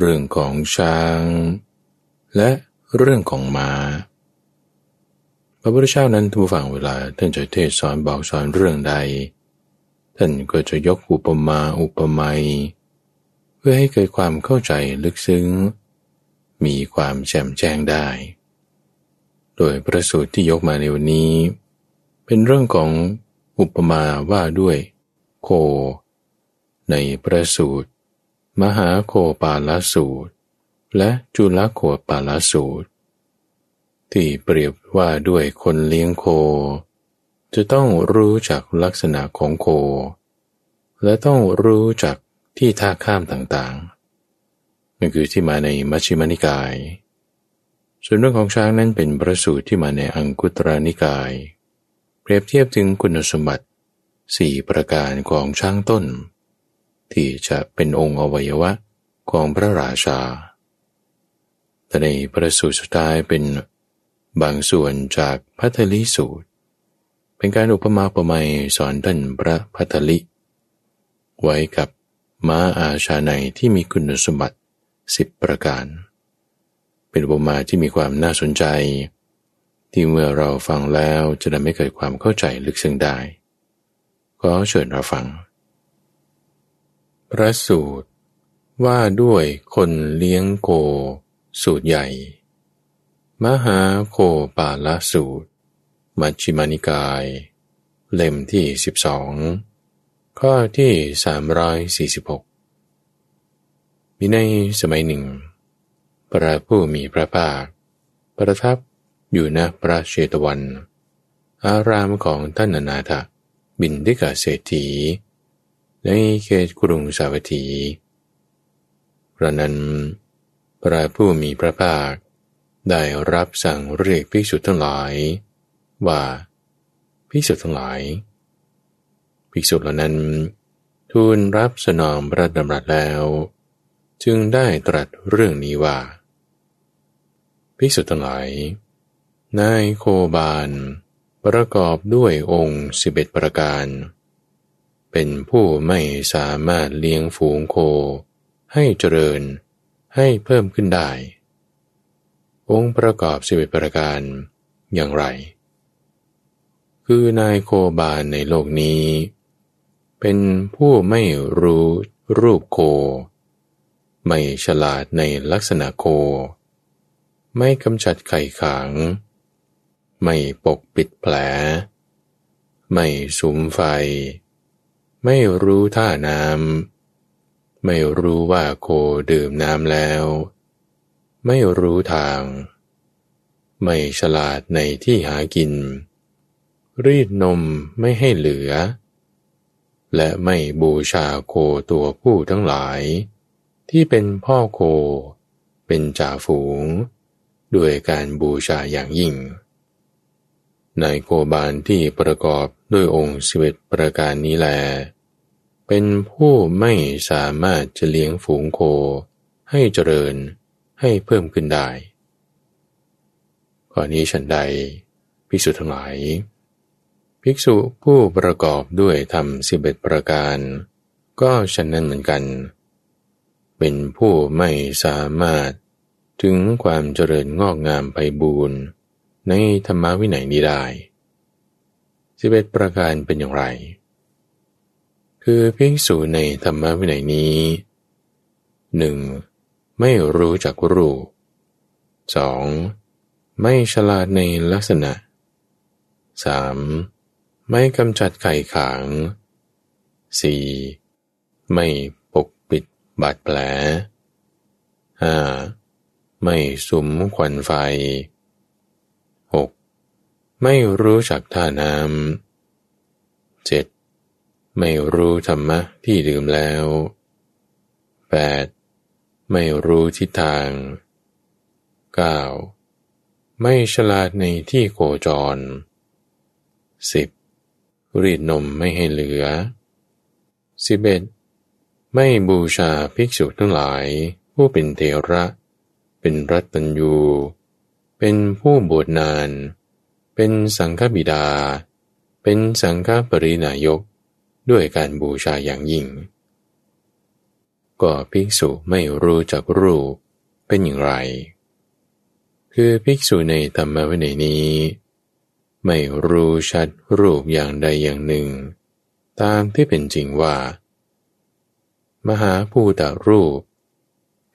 เรื่องของช้าง และเรื่องของมา้า พระพุทธเจ้านั้นทุกฝั่งเวลาท่านจะเทศสอนบอกสอนเรื่องใด ท่านก็จะยกอุปมาอุปไมยเพื่อให้เกิดความเข้าใจลึกซึ้ง มีความแจ่มแจ้งได้ โดยประสูตรที่ยกมาในวันนี้ เป็นเรื่องของอุปมาว่าด้วย โค ในประสูตร มหาโคปาลสูตร และจุลโคปาลสูตร ที่เปรียบว่าด้วยคนเลี้ยงโค จะต้องรู้จักลักษณะของโค และต้องรู้จักที่ท่าข้ามต่างๆนั่นคือที่มาในมัชฌิมานิกาย ส่วนเรื่องของช้างนั้นเป็นประสูตรที่มาในอังคุตรานิกาย เปรียบเทียบถึงคุณสมบัติสี่ประการของช้างต้น ที่จะเป็นองค์อวัยวะของพระราชา แต่ในประสูตรสุดท้ายเป็นบางส่วนจากพัทลิสูตร เป็นการอุปมาประไมยสอนท่านพระพัทลิ ไว้กับม้าอาชาในที่มีคุณสมบัติสิบประการ เป็นอุปมาที่มีความน่าสนใจ ที่เมื่อเราฟังแล้วจะทำให้เกิดความเข้าใจลึกซึ้งได้ ก็เชิญเราฟัง พระสูตร ว่าด้วยคนเลี้ยงโค สูตรใหญ่ มหาโคปาลสูตร มัชฌิมานิกาย เล่มที่สิบสองข้อที่สามร้อยสี่สิบหกมีในสมัยหนึ่ง พระผู้มีพระภาค ประทับอยู่ณพระเชตวัน อารามของท่านนาถบินดิกาเศรษฐี ในเขตกรุงสาวัตถีพระนั้นพระผู้มีพระภาค ได้รับสั่งเรียกภิกษุทั้งหลาย ว่าภิกษุทั้งหลาย ภิกษุเหล่านั้น ทูลรับสนองพระดำรัสแล้ว จึงได้ตรัสเรื่องนี้ว่าภิกษุทั้งหลาย นายโคบาล ประกอบด้วยองค์สิบเอ็ดประการ เป็นผู้ไม่สามารถเลี้ยงฝูงโค ให้เจริญ ให้เพิ่มขึ้นได้ องค์ประกอบสิบประการอย่างไร คือนายโคบาลในโลกนี้ เป็นผู้ไม่รู้รูปโค ไม่ฉลาดในลักษณะโค ไม่กำจัดไข่ขัง ไม่ปกปิดแผล ไม่สุมไฟ ไม่รู้ท่าน้ำไม่รู้ว่าโคดื่มน้ำแล้ว ไม่รู้ทาง ไม่ฉลาดในที่หากิน รีดนมไม่ให้เหลือ และไม่บูชาโคตัวผู้ทั้งหลาย ที่เป็นพ่อโค เป็นจ่าฝูง ด้วยการบูชาอย่างยิ่งในโคบาลที่ประกอบด้วยองค์สิบเอ็ดประการนี้แล เป็นผู้ไม่สามารถจะเลี้ยงฝูงโค ให้เจริญให้เพิ่มขึ้นได้ข้อนี้ฉันใด ภิกษุทั้งหลาย ภิกษุผู้ประกอบด้วยธรรมสิบเอ็ดประการ ก็ฉันนั้นเหมือนกัน เป็นผู้ไม่สามารถถึงความเจริญงอกงามไปบูรณ์ในธรรมวินัยนี้ได้สิบเอ็ดประการเป็นอย่างไร คือภิกษุในธรรมวินัยนี้หนึ่งไม่รู้จักรูป 2. ไม่ฉลาดในลักษณะ 3. ไม่กำจัดไข่ขาง 4. ไม่ปกปิดบาดแผล 5. ไม่สุมควันไฟ 6. ไม่รู้จักท่าน้ำ 7. ไม่รู้ธรรมะที่ดื่มแล้ว 8. ไม่รู้ทิศทาง 9. ไม่ฉลาดในที่โคจร 10. รีดนมไม่ให้เหลือ 11. ไม่บูชาภิกษุทั้งหลาย ผู้เป็นเทระ เป็นรัตัญยู เป็นผู้บวชนาน เป็นสังฆบิดา เป็นสังฆปรินายก ด้วยการบูชาอย่างยิ่ง ก็ภิกษุไม่รู้จักรูปเป็นอย่างไร คือภิกษุในธรรมวินัยนี้ ไม่รู้ชัดรูปอย่างใดอย่างหนึ่ง ตามที่เป็นจริงว่า มหาภูตรูป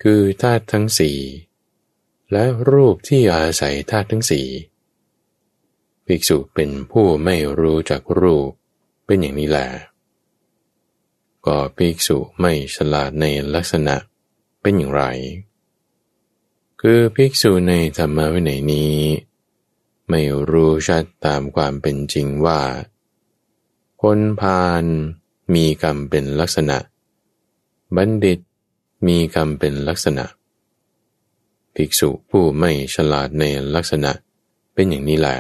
คือธาตุทั้งสี่และรูปที่อาศัยธาตุทั้งสี่ภิกษุเป็นผู้ไม่รู้จักรูปเป็นอย่างนี้แหละ ก็ภิกษุไม่ฉลาดในลักษณะเป็นอย่างไร คือภิกษุในธรรมวินัยนี้ ไม่รู้ชัดตามความเป็นจริงว่า คนพาลมีกรรมเป็นลักษณะ บัณฑิตมีกรรมเป็นลักษณะ ภิกษุผู้ไม่ฉลาดในลักษณะเป็นอย่างนี้แหละ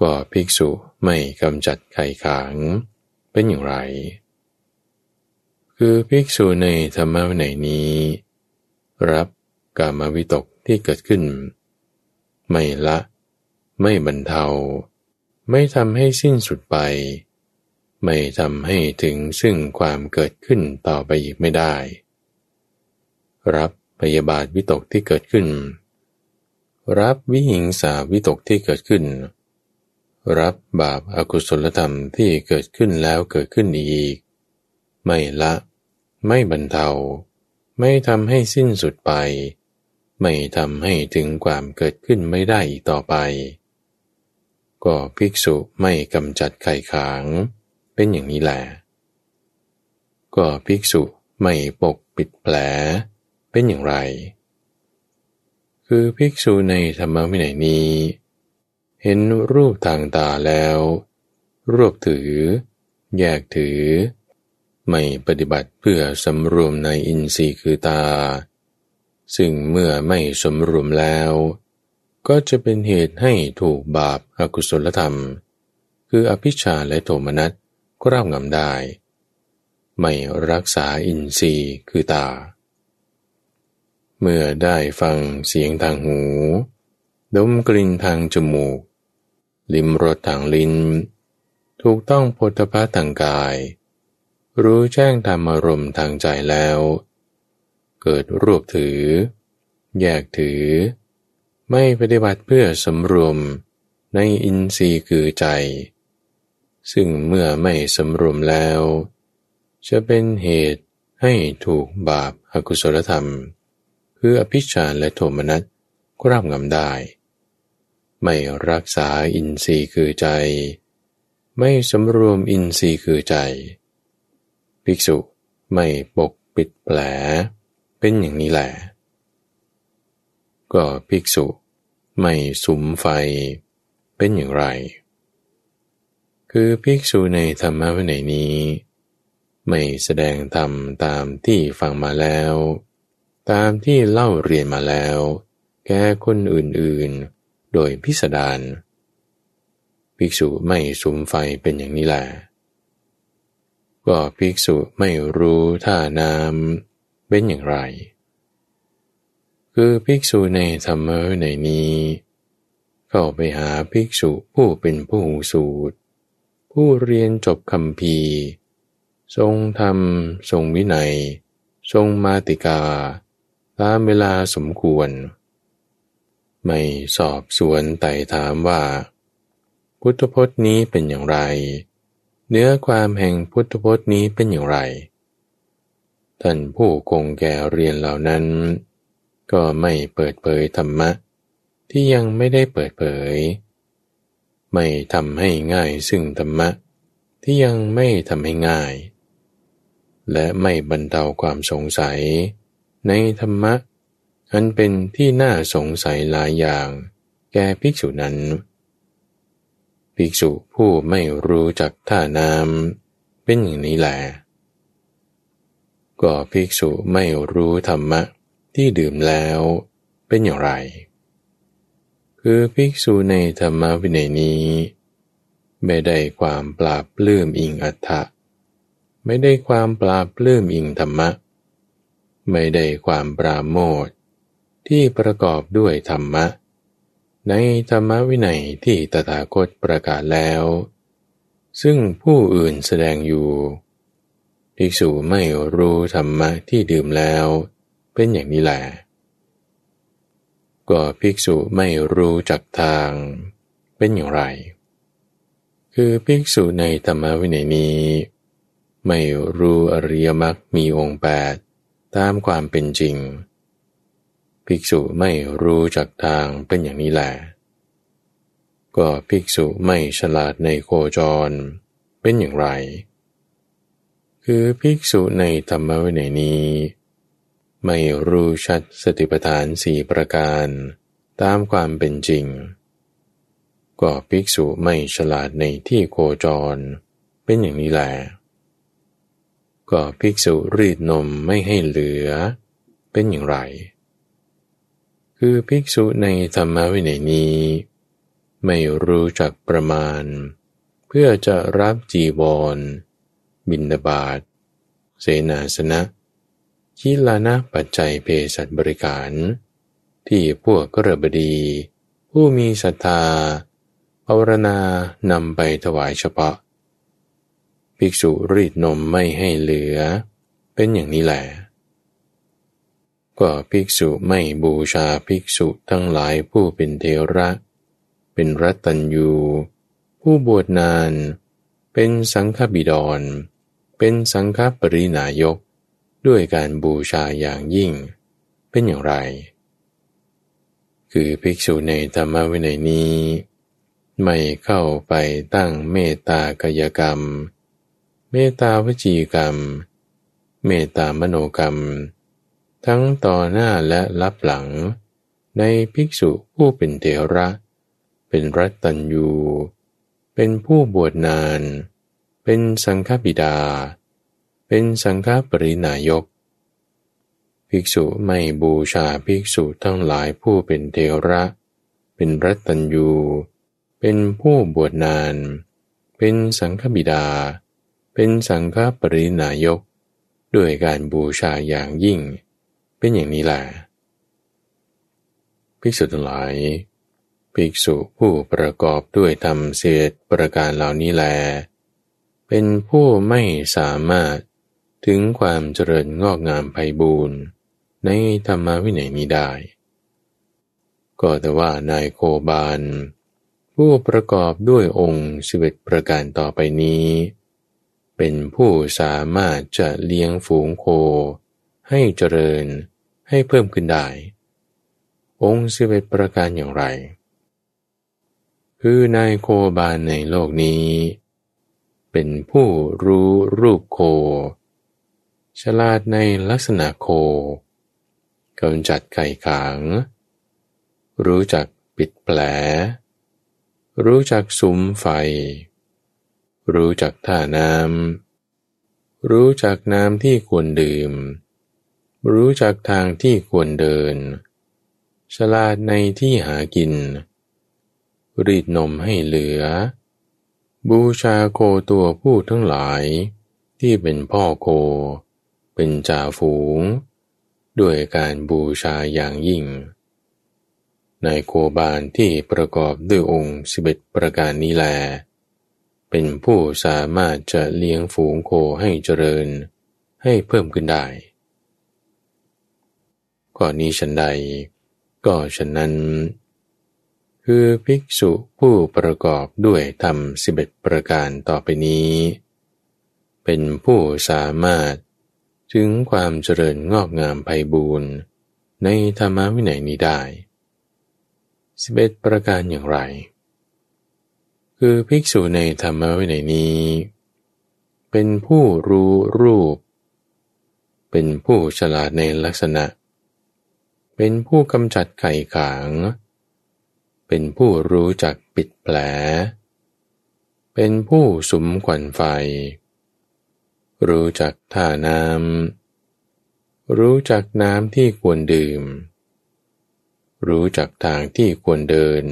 ก็ภิกษุไม่กำจัดไข่ขาง เป็นอย่างไร คือภิกษุในธรรมวินัยนี้ รับกามวิตกที่เกิดขึ้น ไม่ละ ไม่บรรเทา ไม่ทำให้สิ้นสุดไป ไม่ทำให้ถึงซึ่งความเกิดขึ้นต่อไปอีกไม่ได้ รับพยาบาทวิตกที่เกิดขึ้น รับวิหิงสาวิตกที่เกิดขึ้น รับบาปอากุศลธรรมที่เกิดขึ้นแล้วเกิดขึ้นอีก ไม่ละ ไม่บรรเทา ไม่ทำให้สิ้นสุดไป ไม่ทำให้ถึงความเกิดขึ้นไม่ได้อีกต่อไป ก็ภิกษุไม่กำจัดไข่ขาง เป็นอย่างนี้แหละ ก็ภิกษุไม่ปกปิดแผล เป็นอย่างไร คือภิกษุในธรรมวินัยนี้ เห็นรูปทางตาแล้ว รวบถือ แยกถือ ไม่ปฏิบัติเพื่อสำรวมในอินทรีย์คือตา ซึ่งเมื่อไม่สมรวมแล้ว ก็จะเป็นเหตุให้ถูกบาปอากุศลธรรม คืออภิชาและโทมนัสก็ราบงำได้ ไม่รักษาอินทรีย์คือตา เมื่อได้ฟังเสียงทางหู ดมกลิ่นทางจมูก ลิมรสทางลิ้น ถูกต้องพุทธะทางกาย รู้แจ้งธรรมอารมณ์ทางใจแล้ว เกิดรวบถือ แยกถือ ไม่ปฏิบัติเพื่อสำรวมในอินทรีย์คือใจ ซึ่งเมื่อไม่สำรวมแล้ว จะเป็นเหตุให้ถูกบาปอากุศลธรรม คืออภิชาและโทมนัสกรับงำได้ ไม่รักษาอินทรีย์คือใจ ไม่สำรวมอินทรีย์คือใจ ภิกษุไม่ปกปิดแผล เป็นอย่างนี้แหละ ก็ภิกษุไม่สุมไฟ เป็นอย่างไร คือภิกษุในธรรมะวินัยนี้ ไม่แสดงธรรมตามที่ฟังมาแล้ว ตามที่เล่าเรียนมาแล้ว แก่คนอื่นๆ โดยพิสดารภิกษุไม่สุมไฟเป็นอย่างนี้แหละก็ภิกษุไม่รู้ท่าน้ำเป็นอย่างไร คือภิกษุในธรรมะในนี้ เข้าไปหาภิกษุผู้เป็นผู้หูสูตร ผู้เรียนจบคำพีทรงธรรม ทรงวินัย ทรงมาติกาตามเวลาสมควร ไม่สอบสวนไต่ถามว่า พุทธพจน์นี้เป็นอย่างไร เนื้อความแห่งพุทธพจน์นี้เป็นอย่างไร ท่านผู้คงแก่เรียนเหล่านั้น ก็ไม่เปิดเผยธรรมะ ที่ยังไม่ได้เปิดเผย ไม่ทำให้ง่ายซึ่งธรรมะ ที่ยังไม่ทำให้ง่าย และไม่บรรเทาความสงสัย ในธรรมะ อันเป็นที่น่าสงสัยหลายอย่าง แก่ภิกษุนั้น ภิกษุผู้ไม่รู้จักท่านามเป็นอย่างนี้แหละก็ภิกษุไม่รู้ธรรมะที่ดื่มแล้วเป็นอย่างไร คือภิกษุในธรรมวินัยนี้ ไม่ได้ความปราบปลื้มอิงอัฏฐะไม่ได้ความปราบปลื้มอิงธรรมะ ไม่ได้ความปราโมท ที่ประกอบด้วยธรรมะ ในธรรมวินัยที่ตถาคตประกาศแล้ว ซึ่งผู้อื่นแสดงอยู่ภิกษุไม่รู้ธรรมะที่ดื่มแล้ว เป็นอย่างนี้แหละก็ภิกษุไม่รู้จักทาง เป็นอย่างไร คือภิกษุในธรรมวินัยนี้ ไม่รู้อริยมรรคมีองค์แปดตามความเป็นจริง ภิกษุไม่รู้จักทางเป็นอย่างนี้แหละก็ภิกษุไม่ฉลาดในโคจรเป็นอย่างไร คือภิกษุในธรรมวินัยนี้ ไม่รู้ชัดสติปัฏฐานสี่ประการตามความเป็นจริง ก็ภิกษุไม่ฉลาดในที่โคจรเป็นอย่างนี้แหละก็ภิกษุรีดนมไม่ให้เหลือ เป็นอย่างไร คือภิกษุในธรรมวินัยนี้ ไม่รู้จักประมาณ เพื่อจะรับจีวร บินบาตเสนาสนะคิลานะปัจจัยเพศัตบริการ ที่พวกกระบดี ผู้มีศรัทธาภาวนานำไปถวายเฉพาะ ภิกษุรีดนมไม่ให้เหลือ เป็นอย่างนี้แหละ ก็ภิกษุไม่บูชาภิกษุทั้งหลายผู้เป็นเทระ เป็นรัตัญยูผู้บวชนาน เป็นสังฆบิดร เป็นสังฆปรินายก ด้วยการบูชาอย่างยิ่ง เป็นอย่างไร คือภิกษุในธรรมวินัยนี้ ไม่เข้าไปตั้งเมตตากายกรรม เมตตาวจีกรรม เมตตามโนกรรม ทั้งต่อหน้าและรับหลัง ในภิกษุผู้เป็นเทระ เป็นรัตตัญยู เป็นผู้บวชนาน เป็นสังฆบิดา เป็นสังฆปรินายก ภิกษุไม่บูชาภิกษุทั้งหลายผู้เป็นเทระ เป็นรัตัญยู เป็นผู้บวชนาน เป็นสังฆบิดา เป็นสังฆปรินายก ด้วยการบูชาอย่างยิ่ง เป็นอย่างนี้แหละภิกษุทั้งหลาย ภิกษุผู้ประกอบด้วยธรรมเสียประการเหล่านี้แล เป็นผู้ไม่สามารถถึงความเจริญงอกงามไพบูรณ์ในธรรมวินัยนี้ได้ ก็แต่ว่านายโคบาล ผู้ประกอบด้วยองค์สิบเอ็ดประการต่อไปนี้ เป็นผู้สามารถจะเลี้ยงฝูงโคให้เจริญ ให้เพิ่มขึ้นได้ องค์สิบเอ็ดประการอย่างไร คือนายโคบาลในโลกนี้ เป็นผู้รู้รูปโค ฉลาดในลักษณะโคกำจัดไก่ขัง รู้จักปิดแผล รู้จักสุมไฟ รู้จักท่าน้ำรู้จักน้ำที่ควรดื่ม รู้จักทางที่ควรเดิน ฉลาดในที่หากิน รีดนมให้เหลือ บูชาโคตัวผู้ทั้งหลาย ที่เป็นพ่อโค เป็นจ่าฝูง ด้วยการบูชาอย่างยิ่ง ในโคบานที่ประกอบด้วยองค์สิบเอ็ดประการนี้แล เป็นผู้สามารถจะเลี้ยงฝูงโคให้เจริญ ให้เพิ่มขึ้นได้ ก่อนนี้ฉันใด ก็ฉะนั้น คือภิกษุผู้ประกอบด้วยธรรมสิบเอ็ดประการต่อไปนี้ เป็นผู้สามารถถึงความเจริญงอกงามไพบูรณ์ในธรรมวินัยนี้ได้สิบเอ็ดประการอย่างไร คือภิกษุในธรรมวินัยนี้ เป็นผู้รู้รูป เป็นผู้ฉลาดในลักษณะ เป็นผู้กำจัดไข่ขางเป็นผู้รู้จักปิดแผล เป็นผู้สุมขวัญไฟ รู้จักท่าน้ำ รู้จักน้ำที่ควรดื่ม รู้จักทางที่ควรเดิน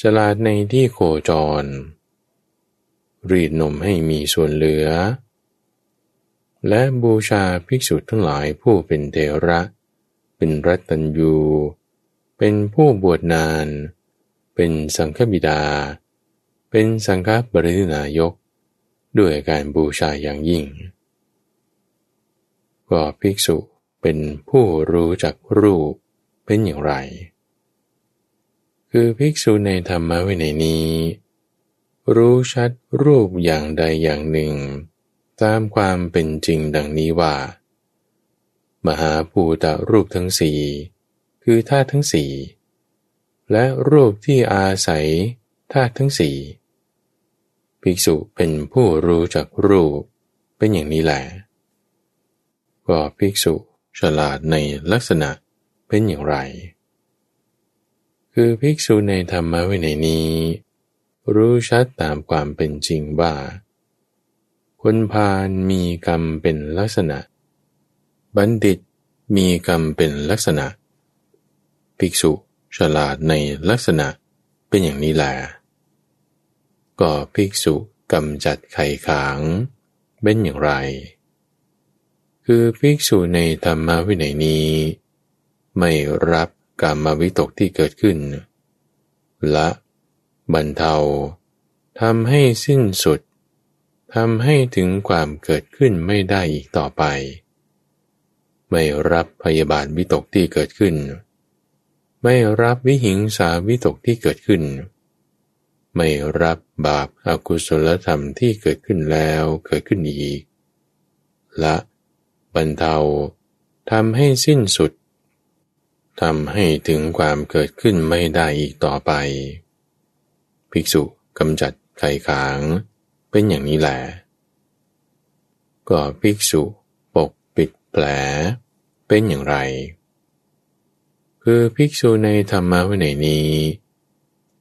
ฉลาดในที่โคจร รีดนมให้มีส่วนเหลือ และบูชาภิกษุทั้งหลายผู้เป็นเทระเป็นรัตัญยูเป็นผู้บวชนาน เป็นสังฆบิดา เป็นสังฆบริณายก ด้วยการบูชาอย่างยิ่ง ก็ภิกษุเป็นผู้รู้จักรูปเป็นอย่างไร คือภิกษุในธรรมวินัยนี้ รู้ชัดรูปอย่างใดอย่างหนึ่ง ตามความเป็นจริงดังนี้ว่า มหาภูตรูปทั้งสี่คือธาตุทั้งสี่และรูปที่อาศัยธาตุทั้งสี่ภิกษุเป็นผู้รู้จักรูปเป็นอย่างนี้แหละก็ภิกษุฉลาดในลักษณะเป็นอย่างไร คือภิกษุในธรรมวินัยนี้ รู้ชัดตามความเป็นจริงว่าคนพาลมีกรรมเป็นลักษณะ บัณฑิตมีกรรมเป็นลักษณะ ภิกษุฉลาดในลักษณะเป็นอย่างนี้แหละก็ภิกษุกำจัดไข่ขางเป็นอย่างไร คือภิกษุในธรรมวินัยนี้ ไม่รับกรรมวิตกที่เกิดขึ้น ละบรรเทาทำให้สิ้นสุดทำให้ถึงความเกิดขึ้นไม่ได้อีกต่อไป ไม่รับพยาบาทวิตกที่เกิดขึ้น ไม่รับวิหิงสาวิตกที่เกิดขึ้น ไม่รับบาปอากุศลธรรมที่เกิดขึ้นแล้วเกิดขึ้นอีก ละบรรเทาทำให้สิ้นสุดทำให้ถึงความเกิดขึ้นไม่ได้อีกต่อไป ภิกษุกำจัดไข่ขาง เป็นอย่างนี้แหละก็ภิกษุ แผลเป็นอย่างไร คือภิกษุในธรรมะวินัยนี้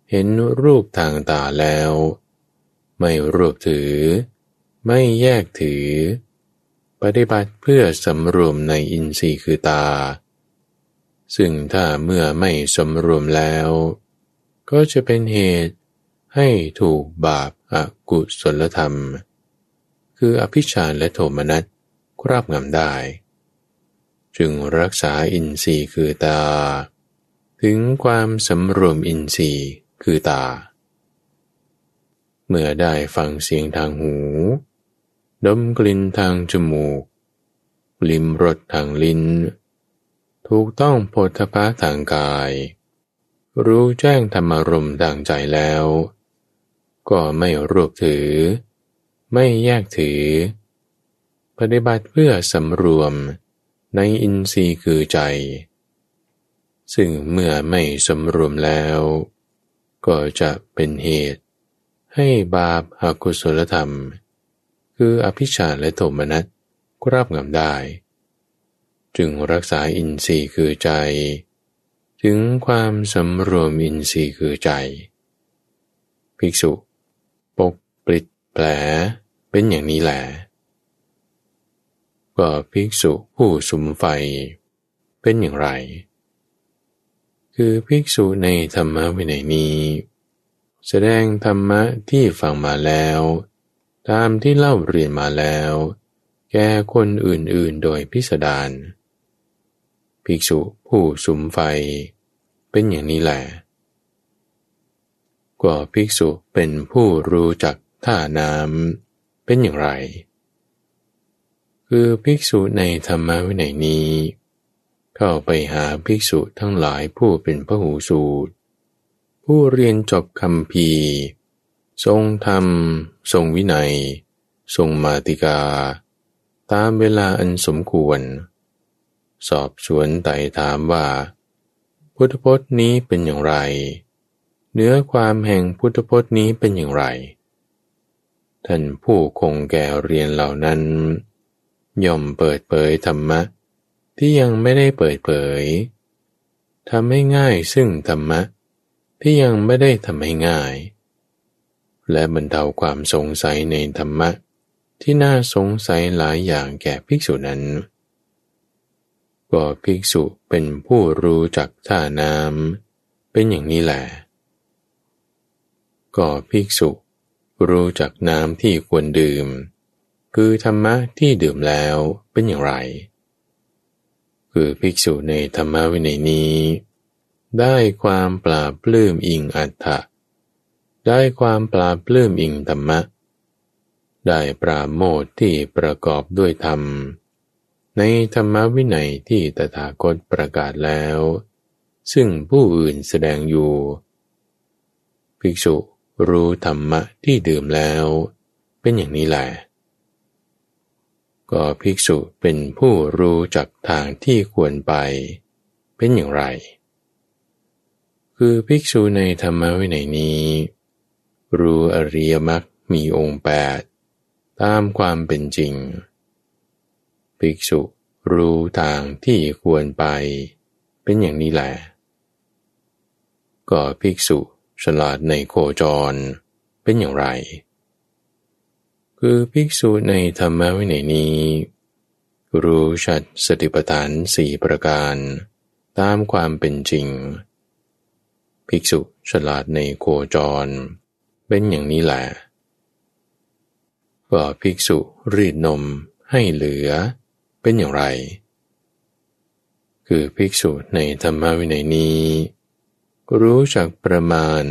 เห็นรูปทางตาแล้ว ไม่รวบถือ ไม่แยกถือ ปฏิบัติเพื่อสำรวมในอินทรีย์คือตา ซึ่งถ้าเมื่อไม่สมรวมแล้ว ก็จะเป็นเหตุให้ถูกบาปอากุศลธรรม คืออภิชาและโทมนัสครอบงำได้ จึงรักษาอินทรีย์คือตา ถึงความสำรวมอินทรีย์คือตา เมื่อได้ฟังเสียงทางหู ดมกลิ่นทางจมูก ลิมรสทางลิ้น ถูกต้องโพธพะทางกาย รู้แจ้งธรรมรมดังใจแล้ว ก็ไม่รวบถือ ไม่แยกถือ ปฏิบัติเพื่อสำรวม ในอินทรีย์คือใจ ซึ่งเมื่อไม่สำรวมแล้ว ก็จะเป็นเหตุ ให้บาปอากุศลธรรม คืออภิชาและโทมนัสกราบงำได้ จึงรักษาอินทรีย์คือใจ ถึงความสำรวมอินทรีย์คือใจ ภิกษุ ปกปิดแผลเป็นอย่างนี้แหละ ก็ภิกษุผู้สุมไฟ เป็นอย่างไร คือภิกษุในธรรมวินัยนี้ แสดงธรรมะที่ฟังมาแล้ว ตามที่เล่าเรียนมาแล้ว แก่คนอื่นๆโดยพิสดารภิกษุผู้สุมไฟ เป็นอย่างนี้แหละกว่าภิกษุเป็นผู้รู้จักท่าน้ำเป็นอย่างไร คือภิกษุในธรรมวินัยนี้ เข้าไปหาภิกษุทั้งหลายผู้เป็นพระหูสูตร ผู้เรียนจบคำพีทรงธรรม ทรงวินัย ทรงมาติกา ตามเวลาอันสมควร สอบสวนไต่ถามว่า พุทธพจน์นี้เป็นอย่างไร เนื้อความแห่งพุทธพจน์นี้เป็นอย่างไร ท่านผู้คงแก่เรียนเหล่านั้น ย่อมเปิดเผยธรรมะ ที่ยังไม่ได้เปิดเผยทำให้ง่ายซึ่งธรรมะ ที่ยังไม่ได้ทำให้ง่าย และบรรเทาความสงสัยในธรรมะ ที่น่าสงสัยหลายอย่างแก่ภิกษุนั้น ก็ภิกษุเป็นผู้รู้จักท่าน้ำเป็นอย่างนี้แหละก็ภิกษุรู้จักน้ำที่ควรดื่ม คือธรรมะที่ดื่มแล้วเป็นอย่างไร คือภิกษุในธรรมวินัยนี้ ได้ความปราบปลื้มอิงอัตถะได้ความปราบปลื้มอิงธรรมะ ได้ปราโมทที่ประกอบด้วยธรรม ในธรรมวินัยที่ตถาคตประกาศแล้ว ซึ่งผู้อื่นแสดงอยู่ ภิกษุรู้ธรรมะที่ดื่มแล้ว เป็นอย่างนี้แหละ ก็ภิกษุเป็นผู้รู้จักทางที่ควรไป เป็นอย่างไร คือภิกษุในธรรมวินัยนี้ รู้อริยมรรคมีองค์แปดตามความเป็นจริง ภิกษุรู้ทางที่ควรไป เป็นอย่างนี้แหละก็ภิกษุฉลาดในโคจร เป็นอย่างไร คือภิกษุในธรรมวินัยนี้ รู้ชัดสติปัฏฐานสี่ประการ ตามความเป็นจริง ภิกษุฉลาดในโคจร เป็นอย่างนี้แหละก็ภิกษุรีดนมให้เหลือ เป็นอย่างไร คือภิกษุในธรรมวินัยนี้ รู้จักประมาณ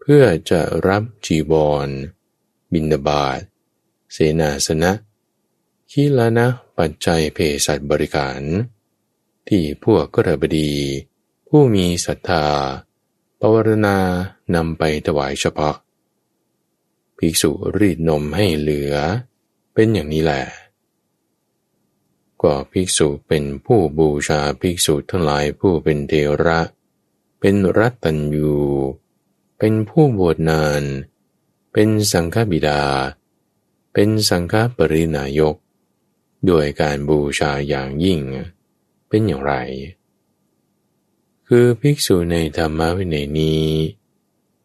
เพื่อจะรับจีบอลบินบาต เสนาสนะขีลานะปัจจัยเพศัตบริการ ที่พวกกระบดี ผู้มีศรัทธาปวารณานำไปถวายเฉพาะ ภิกษุรีดนมให้เหลือ เป็นอย่างนี้แหละก็ภิกษุเป็นผู้บูชาภิกษุทั้งหลายผู้เป็นเทระ เป็นรัตตัญยูเป็นผู้บวชนาน เป็นสังฆบิดา เป็นสังฆปรินายก ด้วยการบูชาอย่างยิ่ง เป็นอย่างไร คือภิกษุในธรรมวินัยนี้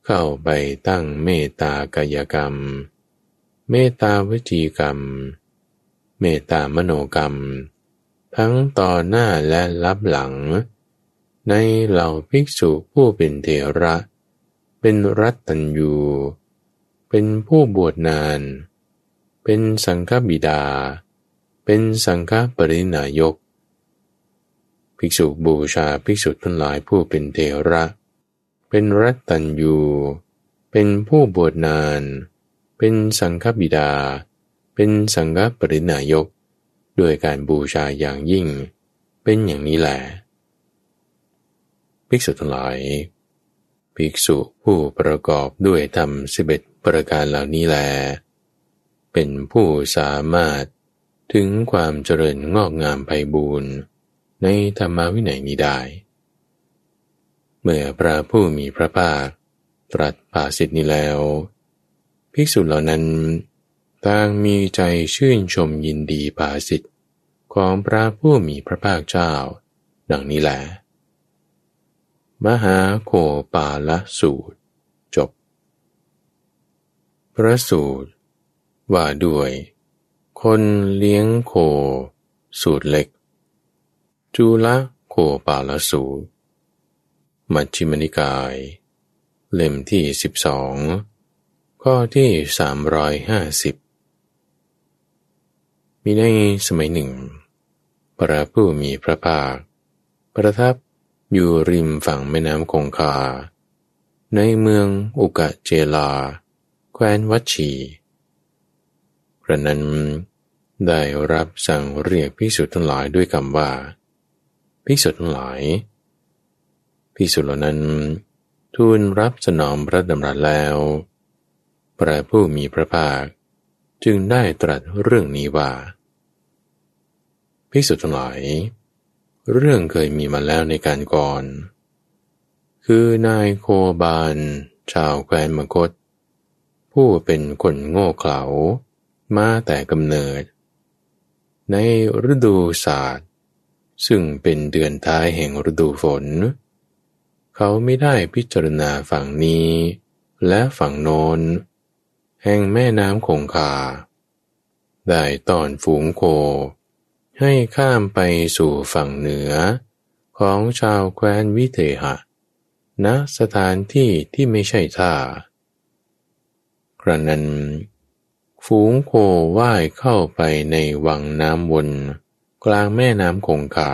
เข้าไปตั้งเมตตากายกรรม เมตตาวจีกรรม เมตตามโนกรรม ทั้งต่อหน้าและรับหลัง ในเหล่าภิกษุผู้เป็นเทระ เป็นรัตตัญยูเป็นผู้บวชนาน เป็นสังฆบิดา เป็นสังฆปรินายก ภิกษุบูชาภิกษุทั้งหลายผู้เป็นเทระ เป็นรัตตัญยู เป็นผู้บวชนาน เป็นสังฆบิดา เป็นสังฆปรินายก ด้วยการบูชาอย่างยิ่ง เป็นอย่างนี้แหละ ภิกษุทั้งหลาย ภิกษุผู้ประกอบด้วยธรรมสิบเอ็ดประการเหล่านี้แล เป็นผู้สามารถถึงความเจริญงอกงามไพบูรณ์ในธรรมวินัยนี้ได้ เมื่อพระผู้มีพระภาคตรัสภาสิทธินี้แล้ว ภิกษุเหล่านั้นต่างมีใจชื่นชมยินดีภาสิทธิของพระผู้มีพระภาคเจ้า ดังนี้แหละ มหาโคปาลสูตร จบ พระสูตร ว่าด้วย คนเลี้ยงโค สูตรเล็ก จุละโคปาลสูตร มัชฌิมนิกาย เล่มที่สิบสองข้อที่สามร้อยห้าสิบมีในสมัยหนึ่ง พระผู้มีพระภาค ประทับอยู่ริมฝั่งแม่น้ำคงคา ในเมืองอุกะเจลา แคว้นวัชี ระนั้นได้รับสั่งเรียกพิสุทธ์ทั้งหลายด้วยคำว่าพิสุทธ์ทั้งหลายภิกษุเหล่านั้น ทูลรับสนองพระดำรัสแล้ว พระผู้มีพระภาค จึงได้ตรัสเรื่องนี้ว่าภิกษุทั้งหลาย เรื่องเคยมีมาแล้วในการก่อน คือนายโคบานชาวแคว้นมคต ผู้เป็นคนโง่เขลา มาแต่กำเนิด ในฤดูศาสตร์ ซึ่งเป็นเดือนท้ายแห่งฤดูฝน เขาไม่ได้พิจารณาฝั่งนี้ และฝั่งโน้น แห่งแม่น้ำคงคา ได้ตอนฝูงโค ให้ข้ามไปสู่ฝั่งเหนือ ของชาวแคว้นวิเทหะณสถานที่ที่ไม่ใช่ท่าครั้นั้น ฝูงโคว่ายเข้าไปในวังน้ำวน กลางแม่น้ำคงคา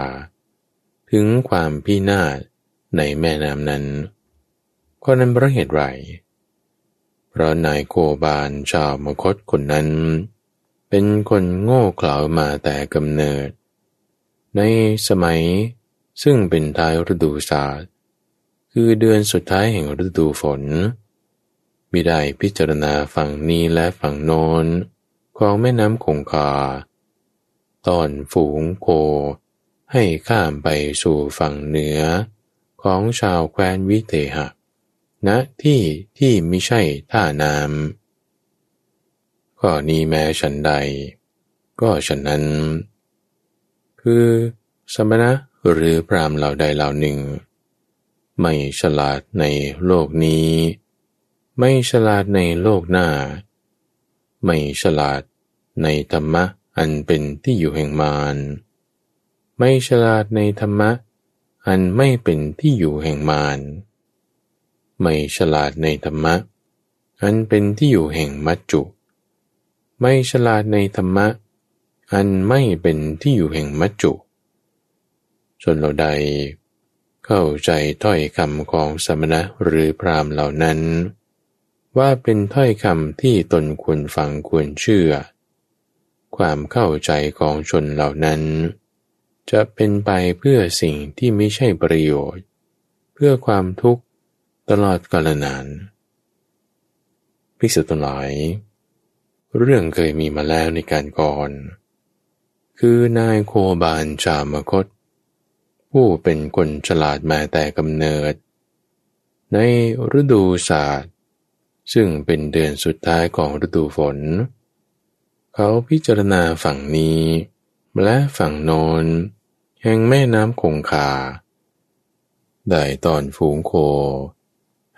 ถึงความพินาศในแม่น้ำนั้นก็นั้นเพราะเหตุไร เพราะนายโคบานชาวมคตคนนั้น เป็นคนโง่เขลามาแต่กำเนิด ในสมัยซึ่งเป็นท้ายฤดูศาสตร์คือเดือนสุดท้ายแห่งฤดูฝน ไมิได้พิจารณาฝั่งนี้และฝั่งโน้นของแม่น้ำคงคาตอนฝูงโค ให้ข้ามไปสู่ฝั่งเหนือ ของชาวแคว้นวิเทหะณนะที่ที่ไม่ใช่ท่าน้ำก็นี้แม้ฉันใด ก็ฉันนั้น คือสมณะหรือพรามเหล่าใดเหล่าหนึ่ง ไม่ฉลาดในโลกนี้ ไม่ฉลาดในโลกหน้า ไม่ฉลาดในธรรมะอันเป็นที่อยู่แห่งมารไม่ฉลาดในธรรมะ อันไม่เป็นที่อยู่แห่งมารไม่ฉลาดในธรรมะ อันเป็นที่อยู่แห่งมัจจุ ไม่ฉลาดในธรรมะ อันไม่เป็นที่อยู่แห่งมัจจุจนเราใด เข้าใจถ้อยคำของสมณะหรือพรามเหล่านั้น ว่าเป็นถ้อยคำที่ตนควรฟังควรเชื่อ ความเข้าใจของชนเหล่านั้น จะเป็นไปเพื่อสิ่งที่ไม่ใช่ประโยชน์ เพื่อความทุกข์ตลอดกาลนานพิสุทั้งหลาย เรื่องเคยมีมาแล้วในการก่อน คือนายโคบานจามคต ผู้เป็นคนฉลาดมาแต่กำเนิด ในฤดูศาสตร์ ซึ่งเป็นเดือนสุดท้ายของฤดูฝน เขาพิจารณาฝั่งนี้ และฝั่งโนนแห่งแม่น้ำคงคา ได้ตอนฝูงโค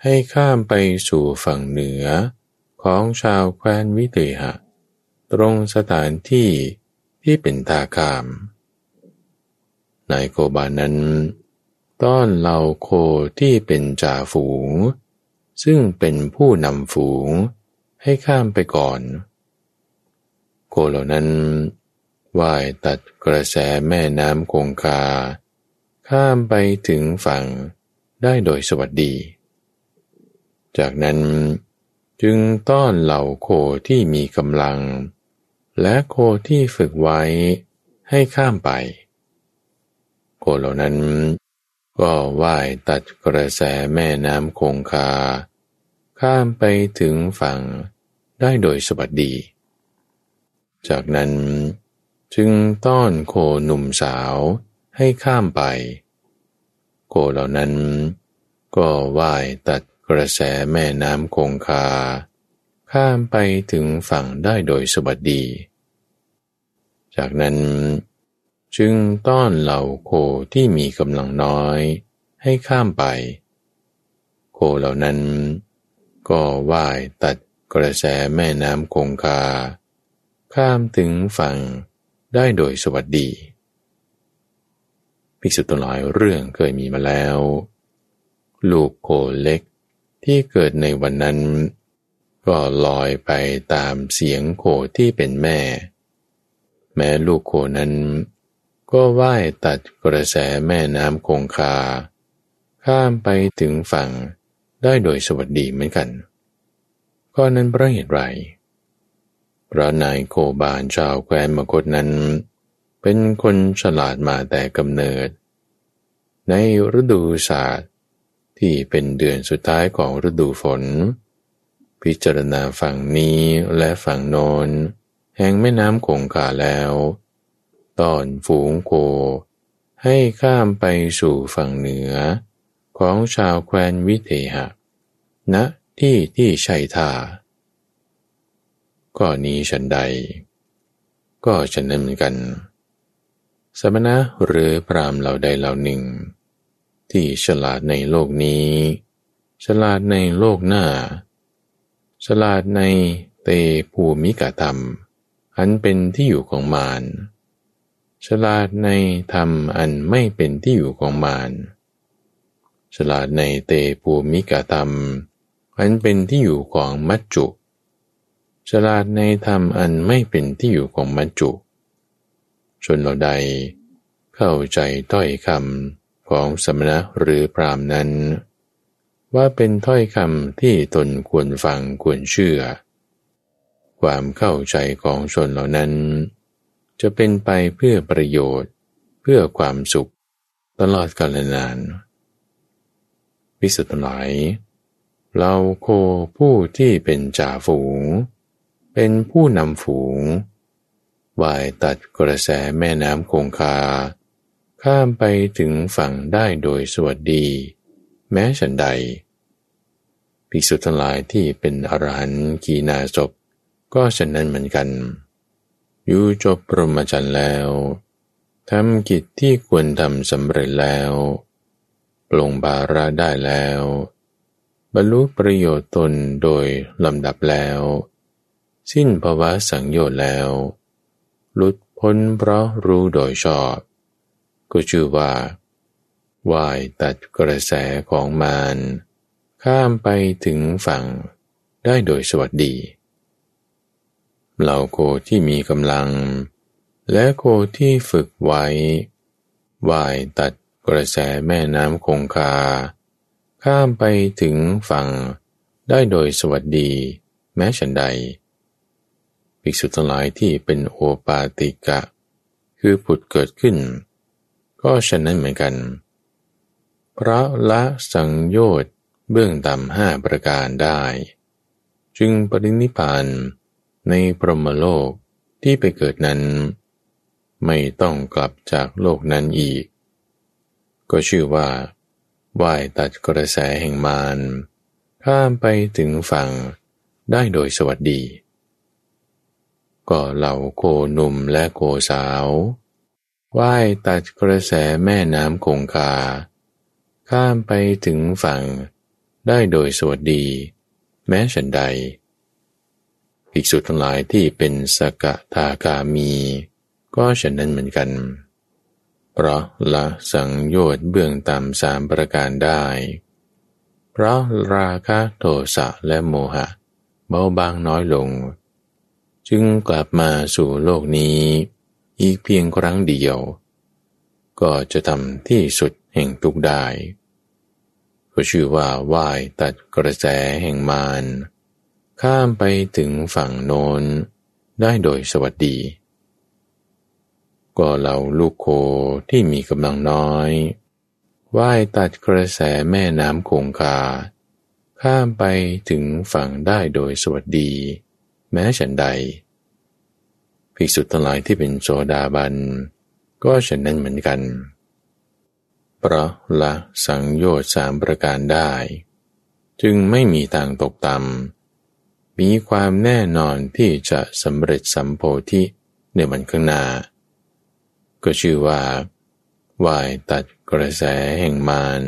ให้ข้ามไปสู่ฝั่งเหนือของชาวแคว้นวิเตหะ ตรงสถานที่ที่เป็นทาคาม นายโคบานั้น ต้อนเหล่าโคที่เป็นจ่าฝูง ซึ่งเป็นผู้นำฝูงให้ข้ามไปก่อน โคเหล่านั้นว่ายตัดกระแสแม่น้ำคงคา ข้ามไปถึงฝั่งได้โดยสวัสดี จากนั้นจึงต้อนเหล่าโคที่มีกำลัง และโคที่ฝึกไว้ให้ข้ามไป โคเหล่านั้นก็ว่ายตัดกระแสแม่น้ำคงคา ข้ามไปถึงฝั่งได้โดยสวัสดี จากนั้นจึงต้อนโคหนุ่มสาวให้ข้ามไป โคเหล่านั้นก็ว่ายตัดกระแสแม่น้ำคงคา ข้ามไปถึงฝั่งได้โดยสวัสดี จากนั้นจึงต้อนเหล่าโคที่มีกำลังน้อยให้ข้ามไป โคเหล่านั้น ก็ว่ายตัดกระแสแม่น้ำคงคา ข้ามถึงฝั่งได้โดยสวัสดีภิกษุตัวหลายเรื่องเคยมีมาแล้ว ลูกโคเล็กที่เกิดในวันนั้น ก็ลอยไปตามเสียงโคที่เป็นแม่ แม้ลูกโคนั้น ก็ว่ายตัดกระแสแม่น้ำคงคา ข้ามไปถึงฝั่ง ได้โดยสวัสดีเหมือนกันก็นั้นเพราะเหตุไรพระนายโคบานชาวแคว้นมคตนั้น เป็นคนฉลาดมาแต่กำเนิด ในฤดูศาสตร์ที่เป็นเดือนสุดท้ายของฤดูฝน พิจารณาฝั่งนี้และฝั่งโน้นแห่งแม่น้ำคงคาแล้ว ตอนฝูงโคให้ข้ามไปสู่ฝั่งเหนือ ของชาวแคว้นวิเทหะณนะที่ที่ชัยทาก็นี้ฉันใด ก็ฉันนั้นเหมือนกัน สมณะหรือพรามเหล่าใดเหล่าหนึ่ง ที่ฉลาดในโลกนี้ ฉลาดในโลกหน้า ฉลาดในเตภูมิกธรรม อันเป็นที่อยู่ของมารฉลาดในธรรมอันไม่เป็นที่อยู่ของมาร ฉลาดในเตภูมิกธรรม อันเป็นที่อยู่ของมัจจุ ฉลาดในธรรมอันไม่เป็นที่อยู่ของมัจจุ ชนเราใด เข้าใจถ้อยคำของสมณะหรือพรามนั้น ว่าเป็นถ้อยคำที่ตนควรฟังควรเชื่อ ความเข้าใจของชนเหล่านั้น จะเป็นไปเพื่อประโยชน์ เพื่อความสุข ตลอดกาลนาน พิสุทธิ์หลายเราโคผู้ที่เป็นจ่าฝูง เป็นผู้นำฝูงว่ายตัดกระแสแม่น้ำคงคา ข้ามไปถึงฝั่งได้โดยสวัสดี แม้ฉันใด ภิกษุทั้งหลายที่เป็นอรหันต์กีนาศพก็ฉันนั้นเหมือนกัน อยู่จบปรมจันทร์แล้วทำกิจที่ควรทำสำเร็จแล้ว ปลงบาระได้แล้ว บรรลุประโยชน์ตนโดยลำดับแล้ว สิ้นภาวะสังโยชน์แล้ว หลุดพ้นเพราะรู้โดยชอบ ก็ชื่อว่าวายตัดกระแสของมารข้ามไปถึงฝั่งได้โดยสวัสดี เหล่าโคที่มีกำลัง และโคที่ฝึกไว้วายตัด กระแสแม่น้ำคงคา ข้ามไปถึงฝั่งได้โดยสวัสดีแม้ฉันใด ภิกษุทั้งหลายที่เป็นโอปาติกะ คือผุดเกิดขึ้น ก็ฉะนั้นเหมือนกัน พระละสังโยชน์เบื้องต่ำห้าประการได้ จึงปรินิพานในพรหมโลกที่ไปเกิดนั้น ไม่ต้องกลับจากโลกนั้นอีก ก็ชื่อว่าว่ายตัดกระแสแห่งมารข้ามไปถึงฝั่งได้โดยสวัสดี ก็เหล่าโคหนุ่มและโคสาวว่ายตัดกระแสแม่น้ำคงคา ข้ามไปถึงฝั่งได้โดยสวัสดี แม้ฉันใดภิกษุทั้งหลายที่เป็นสกทาคามี ก็ฉันนั้นเหมือนกัน เพราะละสังโยชน์เบื้องต่ำสามประการได้ เพราะราคะโทสะและโมหะ เบาบางน้อยลง จึงกลับมาสู่โลกนี้ อีกเพียงครั้งเดียว ก็จะทำที่สุดแห่งทุกได้ ก็ชื่อว่าว่ายตัดกระแสแห่งมารข้ามไปถึงฝั่งโน้นได้โดยสวัสดี ก็เราลูกโคที่มีกำลังน้อยว่ายตัดกระแสแม่น้ำคงคา ข้ามไปถึงฝั่งได้โดยสวัสดี แม้ฉันใด ภิกษุทั้งหลายที่เป็นโสดาบัน ก็ฉันนั้นเหมือนกัน เพราะละสังโยชน์สามประการได้ จึงไม่มีทางตกต่ำมีความแน่นอนที่จะสำเร็จสัมโพธิในวันข้างหน้า ก็ชื่อว่าวายตัดกระแสแห่งมาร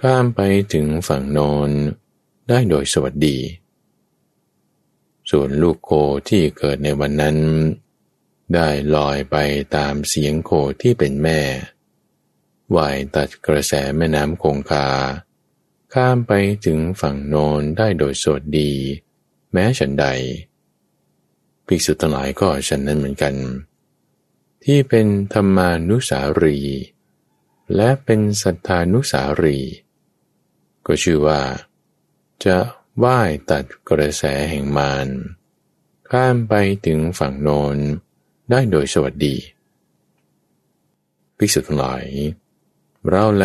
ข้ามไปถึงฝั่งโนนได้โดยสวัสดี ส่วนลูกโคที่เกิดในวันนั้น ได้ลอยไปตามเสียงโคที่เป็นแม่ว่ายตัดกระแสแม่น้ำคงคา ข้ามไปถึงฝั่งโนนได้โดยสดดี แม้ฉันใด ภิกษุทั้งหลายก็ฉันนั้นเหมือนกัน ที่เป็นธรรมานุสารี และเป็นสัทธานุสารี ก็ชื่อว่า จะว่ายตัดกระแสแห่งมารข้ามไปถึงฝั่งโน้นได้โดยสวัสดี ภิกษุทั้งหลาย เราแล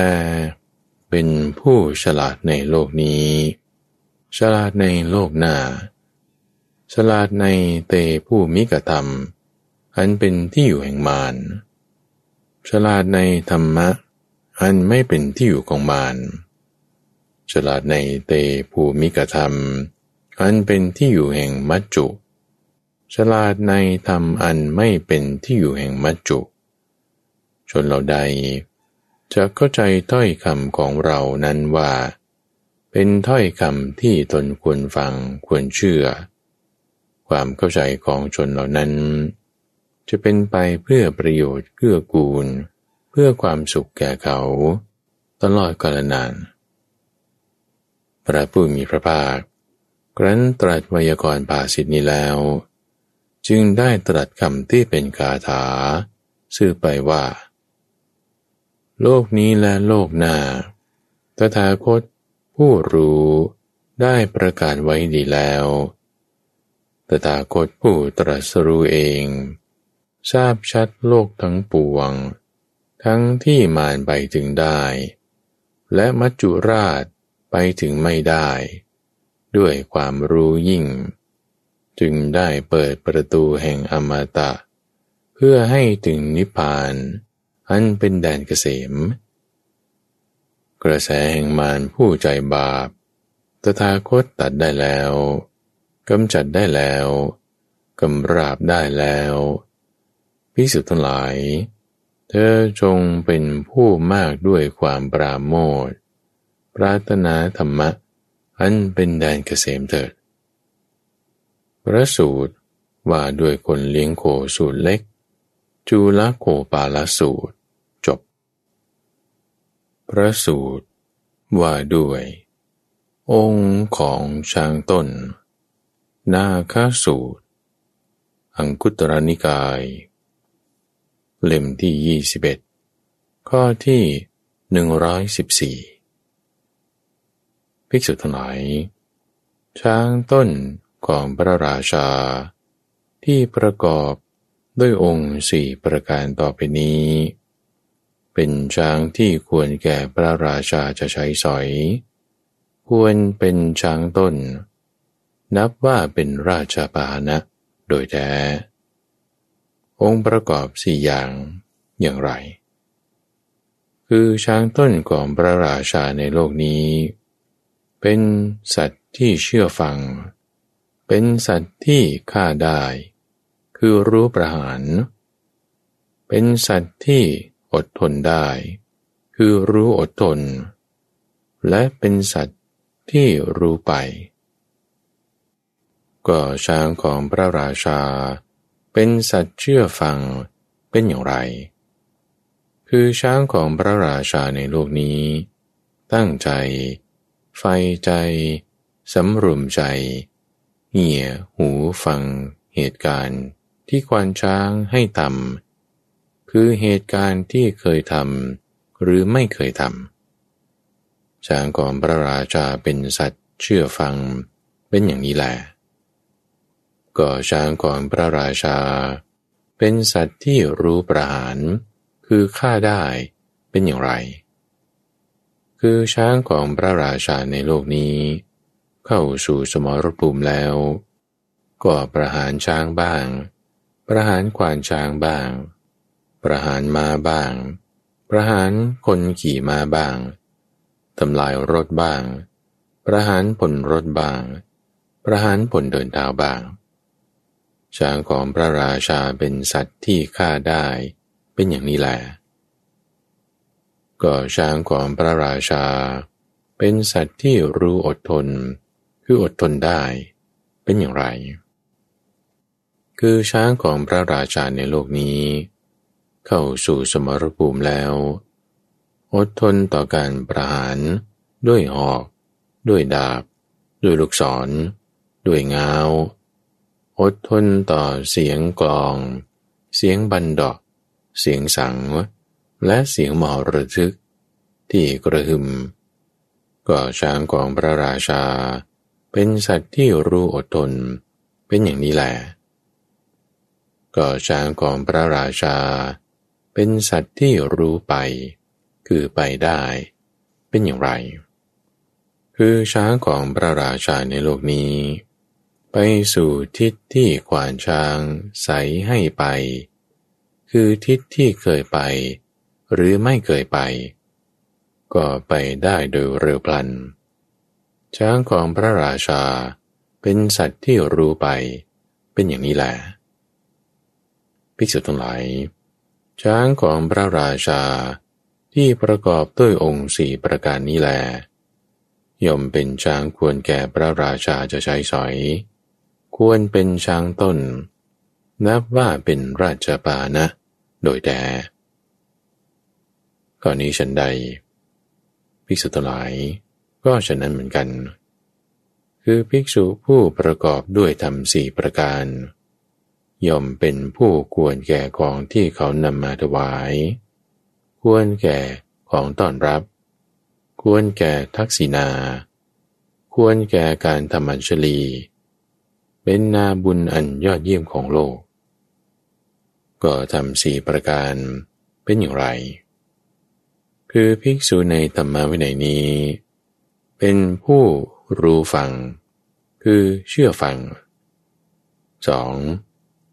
เป็นผู้ฉลาดในโลกนี้ ฉลาดในโลกหน้า ฉลาดในเตผู้มิกธรรม อันเป็นที่อยู่แห่งมารฉลาดในธรรมะ อันไม่เป็นที่อยู่ของมารฉลาดในเตภูมิกธรรม อันเป็นที่อยู่แห่งมัจจุ ฉลาดในธรรมอันไม่เป็นที่อยู่แห่งมัจจุ ชนเราใด จะเข้าใจถ้อยคำของเรานั้นว่า เป็นถ้อยคำที่ตนควรฟังควรเชื่อ ความเข้าใจของชนเหล่านั้น จะเป็นไปเพื่อประโยชน์เกื้อกูล เพื่อความสุขแก่เขา ตลอดกาลนาน พระผู้มีพระภาคครั้นตรัสวยากรณ์ภาสิทธินี้แล้ว จึงได้ตรัสคำที่เป็นคาถาสื่อไปว่า โลกนี้และโลกหน้าตถาคตผู้รู้ได้ประกาศไว้ดีแล้ว ตถาคตผู้ตรัสรู้เอง ทราบชัดโลกทั้งปวง ทั้งที่มานไปถึงได้ และมัจจุราชไปถึงไม่ได้ ด้วยความรู้ยิ่ง จึงได้เปิดประตูแห่งอมตะ เพื่อให้ถึงนิพพาน อันเป็นแดนเกษม กระแสแห่งมารผู้ใจบาปตถาคตตัดได้แล้วกำจัดได้แล้วกำราบได้แล้ว พิสุทธิ์ทั้งหลาย เธอจงเป็นผู้มากด้วยความปราโมทปรารถนาธรรมะ อันเป็นแดนเกษมเถิด พระสูตรว่าด้วยคนเลี้ยงโคสูตรเล็ก จูลโคปาลสูตร จบ พระสูตร ว่าด้วย องค์ของช้างต้น นาคาสูตร อังคุตรนิกาย เล่มที่ 21 ข้อที่ 114 ภิกษุทั้งหลาย ช้างต้นของพระราชา ที่ประกอบด้วยองค์สี่ประการต่อไปนี้ เป็นช้างที่ควรแก่พระราชาจะใช้สอย ควรเป็นช้างต้น นับว่าเป็นราชาปานะโดยแท้ องค์ประกอบสี่อย่างอย่างไร คือช้างต้นของพระราชาในโลกนี้ เป็นสัตว์ที่เชื่อฟัง เป็นสัตว์ที่ฆ่าได้ คือรู้ประหาร เป็นสัตว์ที่อดทนได้ คือรู้อดทน และเป็นสัตว์ที่รู้ไป ก็ช้างของพระราชา เป็นสัตว์เชื่อฟังเป็นอย่างไร คือช้างของพระราชาในโลกนี้ ตั้งใจ ไฟใจ สำรวมใจ เหี่ยหูฟัง เหตุการณ์ที่ควานช้างให้ทำคือเหตุการณ์ที่เคยทำหรือไม่เคยทำช้างของพระราชาเป็นสัตว์เชื่อฟังเป็นอย่างนี้แหละ ก็ช้างของพระราชา เป็นสัตว์ที่รู้ประหาร คือฆ่าได้เป็นอย่างไร คือช้างของพระราชาในโลกนี้ เข้าสู่สมรภูมิแล้ว ก็ประหารช้างบ้าง ประหารควานช้างบ้าง ประหารมาบ้าง ประหารคนขี่มาบ้างทำลายรถบ้าง ประหารผลรถบ้าง ประหารผลเดินเท้าบ้าง ช้างของพระราชาเป็นสัตว์ที่ฆ่าได้เป็นอย่างนี้แหละก็ช้างของพระราชา เป็นสัตว์ที่รู้อดทน คืออดทนได้เป็นอย่างไร คือช้างของพระราชาในโลกนี้ เข้าสู่สมรภูมิแล้ว อดทนต่อการประหารด้วยหอก ด้วยดาบ ด้วยลูกศร ด้วยงาว อดทนต่อเสียงกลอง เสียงบันดอก เสียงสัง และเสียงหมอระทึก ที่กระหึม ก็ช้างของพระราชา เป็นสัตว์ที่รู้อดทน เป็นอย่างนี้แหละ ก็ช้างของพระราชา เป็นสัตว์ที่รู้ไป คือไปได้ เป็นอย่างไร คือช้างของพระราชาในโลกนี้ ไปสู่ทิศที่ขวานช้างใสให้ไป คือทิศที่เคยไป หรือไม่เคยไป ก็ไปได้โดยเร็วพลัน ช้างของพระราชาเป็นสัตว์ที่รู้ไป เป็นอย่างนี้แหละภิกษุทั้งหลาย ช้างของพระราชาที่ประกอบด้วยองค์สี่ประการนี้แลย่อมเป็นช้างควรแก่พระราชาจะใช้สอย ควรเป็นช้างต้น นับว่าเป็นราชปานะ โดยแต่ก่อนนี้ฉันใด ภิกษุทั้งหลาย ก็ฉะนั้นเหมือนกัน คือภิกษุผู้ประกอบด้วยธรรมสี่ประการ ย่อมเป็นผู้ควรแก่ของที่เขานำมาถวาย ควรแก่ของต้อนรับ ควรแก่ทักษิณา ควรแก่การธรรมัญชลี เป็นนาบุญอันยอดเยี่ยมของโลก ก็ทำสี่ประการเป็นอย่างไร คือภิกษุในธรรมวินัยนี้ เป็นผู้รู้ฟัง คือเชื่อฟังสอง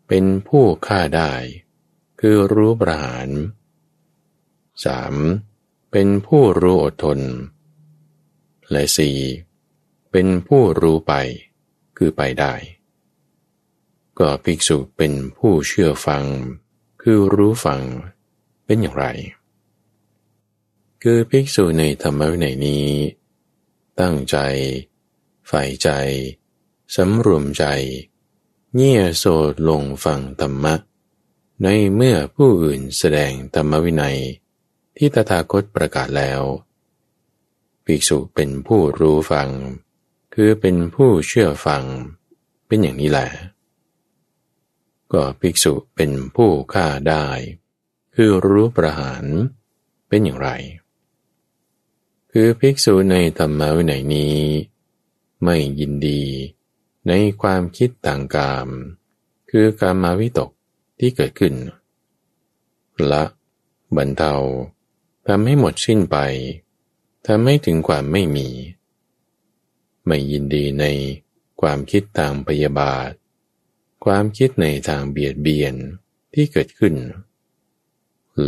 เป็นผู้ฆ่าได้ คือรู้ประหาร 3. เป็นผู้รู้อดทน และ 4. เป็นผู้รู้ไป คือไปได้ ก็ภิกษุเป็นผู้เชื่อฟัง คือรู้ฟังเป็นอย่างไร คือภิกษุในธรรมวินัยนี้ ตั้งใจ ใฝ่ใจ สำรวมใจ เงี่ยโสดลงฟังธรรมะ ในเมื่อผู้อื่นแสดงธรรมวินัย ที่ตถาคตประกาศแล้ว ภิกษุเป็นผู้รู้ฟัง คือเป็นผู้เชื่อฟัง เป็นอย่างนี้แหละ ก็ภิกษุเป็นผู้ฆ่าได้ คือรู้ประหารเป็นอย่างไร คือภิกษุในธรรมวินัยนี้ ไม่ยินดีในความคิดต่างกาม คือการมาวิตกที่เกิดขึ้น ละบรรเทาทำให้หมดสิ้นไปทำให้ถึงความไม่มี ไม่ยินดีในความคิดทางพยาบาท ความคิดในทางเบียดเบียนที่เกิดขึ้น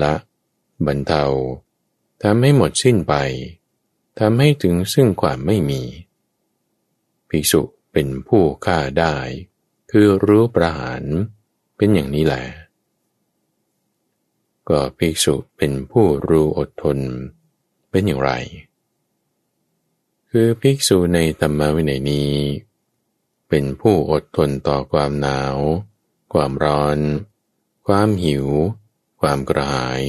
ละบรรเทาทำให้หมดสิ้นไปทำให้ถึงซึ่งความไม่มี ภิกษุเป็นผู้ฆ่าได้ คือรู้ประหารเป็นอย่างนี้แหละก็ภิกษุเป็นผู้รู้อดทนเป็นอย่างไร คือภิกษุในธรรมวินัยนี้ เป็นผู้อดทนต่อความหนาว ความร้อน ความหิว ความกระหาย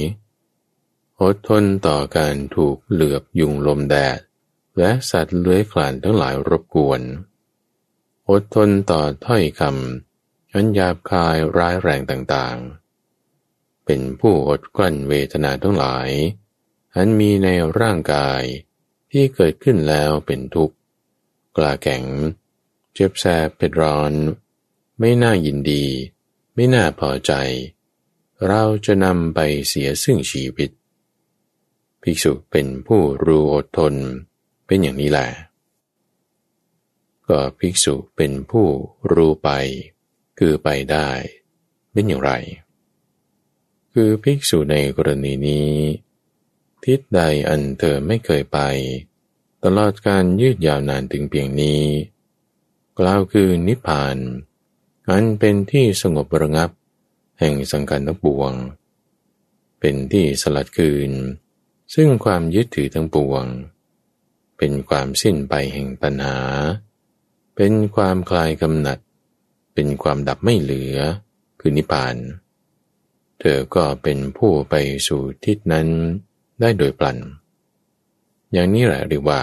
อดทนต่อการถูกเหลือบยุงลมแดด และสัตว์เลื้อยคลานทั้งหลายรบกวน อดทนต่อถ้อยคำอันหยาบคายร้ายแรงต่างๆ เป็นผู้อดกลั้นเวทนาทั้งหลาย อันมีในร่างกายที่เกิดขึ้นแล้วเป็นทุกข์กล้าแข็ง เจ็บแสบเป็นร้อน ไม่น่ายินดี ไม่น่าพอใจ เราจะนำไปเสียซึ่งชีวิต ภิกษุเป็นผู้รู้อดทนเป็นอย่างนี้แหละก็ภิกษุเป็นผู้รู้ไป คือไปได้ เป็นอย่างไร คือภิกษุในกรณีนี้ ทิศใดอันเธอไม่เคยไป ตลอดการยืดยาวนานถึงเพียงนี้ กล่าวคือนิพพาน อันเป็นที่สงบระงับ แห่งสังการทั้งปวง เป็นที่สลัดคืน ซึ่งความยึดถือทั้งปวง เป็นความสิ้นไปแห่งตัณหา เป็นความคลายกำหนัด เป็นความดับไม่เหลือ คือนิพพาน เธอก็เป็นผู้ไปสู่ทิศนั้นได้โดยปลัน อย่างนี้แหละเรียกว่า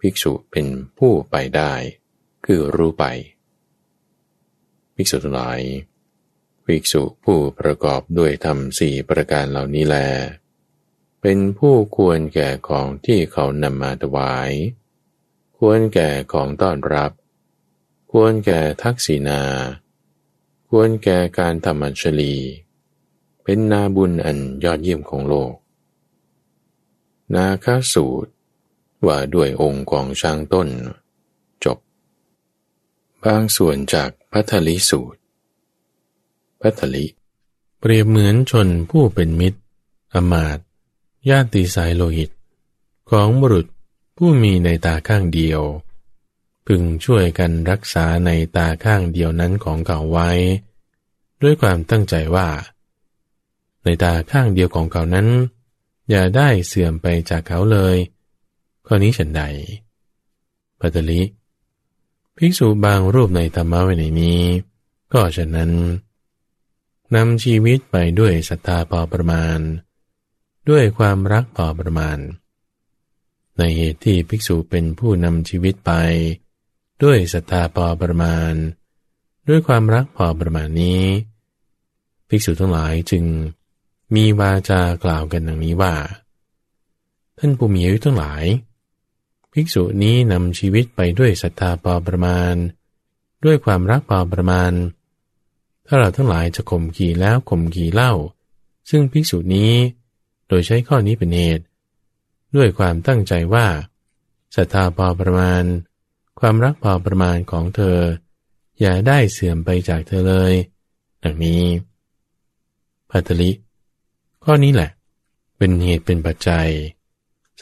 ภิกษุเป็นผู้ไปได้ คือรู้ไปภิกษุทั้งหลายภิกษุผู้ประกอบด้วยธรรมสี่ประการเหล่านี้แล เป็นผู้ควรแก่ของที่เขานำมาถวาย ควรแก่ของต้อนรับ ควรแก่ทักษิณาควรแก่การทำอัญชลี เป็นนาบุญอันยอดเยี่ยมของโลก นาคาสูตรว่าด้วยองค์ของช้างต้น บางส่วนจากพัทลิสูตร พัทลิ เปรียบเหมือนชนผู้เป็นมิตร อมาตญาติสายโลหิต ของบุรุษผู้มีในตาข้างเดียว พึงช่วยกันรักษาในตาข้างเดียวนั้นของเขาไว้ ด้วยความตั้งใจว่า ในตาข้างเดียวของเขานั้น อย่าได้เสื่อมไปจากเขาเลย ข้อนี้ฉันใดปัตลิ ภิกษุบางรูปในธรรมะวินัยนี้ ก็ฉะนั้นนำชีวิตไปด้วยศรัทธาพอประมาณ ด้วยความรักพอประมาณ ในเหตุที่ภิกษุเป็นผู้นำชีวิตไป ด้วยศรัทธาพอประมาณ ด้วยความรักพอประมาณนี้ ภิกษุทั้งหลายจึงมีวาจากล่าวกันดังนี้ว่า ท่านผู้มีอายุทั้งหลาย ภิกษุนี้นำชีวิตไปด้วยศรัทธาพอประมาณ ด้วยความรักพอประมาณ ถ้าเราทั้งหลายจะข่มขีแล้วข่มขีเล่า ซึ่งภิกษุนี้โดยใช้ข้อนี้เป็นเหตุ ด้วยความตั้งใจว่าศรัทธาพอประมาณ ความรักพอประมาณของเธอ อย่าได้เสื่อมไปจากเธอเลย ดังนี้พัทลิ ข้อนี้แหละ เป็นเหตุเป็นปัจจัย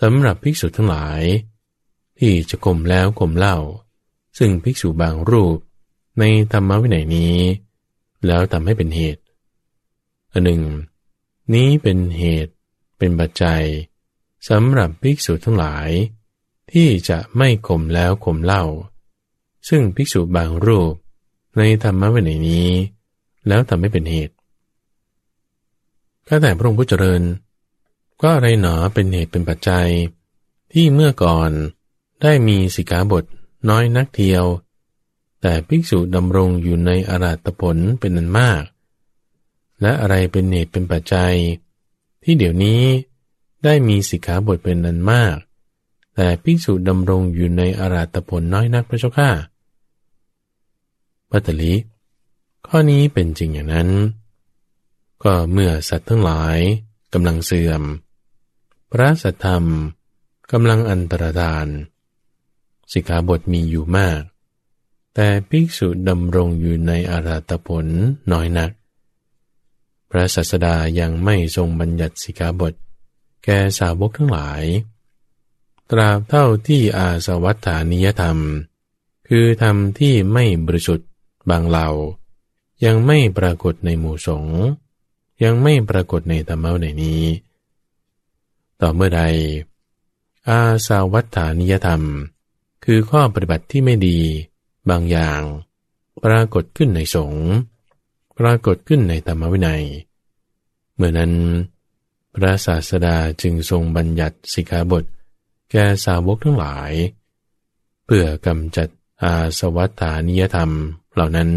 สำหรับภิกษุทั้งหลาย ที่จะข่มแล้วข่มเล่า ซึ่งภิกษุบางรูปในธรรมวินัยนี้ แล้วทำให้เป็นเหตุอันหนึ่ง นี้เป็นเหตุเป็นปัจจัยสำหรับภิกษุทั้งหลาย ที่จะไม่ข่มแล้วข่มเล่า ซึ่งภิกษุบางรูปในธรรมะวินัยนี้ แล้วทำให้เป็นเหตุข้าแต่พระองค์ผู้เจริญ ก็อะไรหนอเป็นเหตุเป็นปัจจัย ที่เมื่อก่อน ได้มีสิกขาบทน้อยนักเทียว แต่ภิกษุดำรงอยู่ในอาราตผลเป็นนันมาก และอะไรเป็นเหตุเป็นปัจจัย ที่เดี๋ยวนี้ได้มีสิกขาบทเป็นนันมาก แต่ภิกษุดำรงอยู่ในอาราตผลน้อยนักพระเจ้าข้าปัตตลิข้อนี้เป็นจริงอย่างนั้น ก็เมื่อสัตว์ทั้งหลายกำลังเสื่อม พระสัทธรรมกำลังอันตรธาน สิกขาบทมีอยู่มาก แต่ภิกษุดำรงอยู่ในอาราตผลน้อยนัก พระศาสดายังไม่ทรงบัญญัติสิกขาบท แก่สาวกทั้งหลาย ตราบเท่าที่อาสวัฏฐานิยธรรม คือธรรมที่ไม่บริสุทธิ์บางเหล่า ยังไม่ปรากฏในหมู่สงฆ์ยังไม่ปรากฏในธรรมะในนี้ ต่อเมื่อใด อาสาวัฏฐานิยธรรม คือข้อปฏิบัติที่ไม่ดี บางอย่าง ปรากฏขึ้นในสงฆ์ปรากฏขึ้นในธรรมวินัย เมื่อนั้น พระศาสดาจึงทรงบัญญัติสิกขาบท แก่สาวกทั้งหลาย เพื่อกำจัดอาสวัฏฐานิยธรรมเหล่านั้น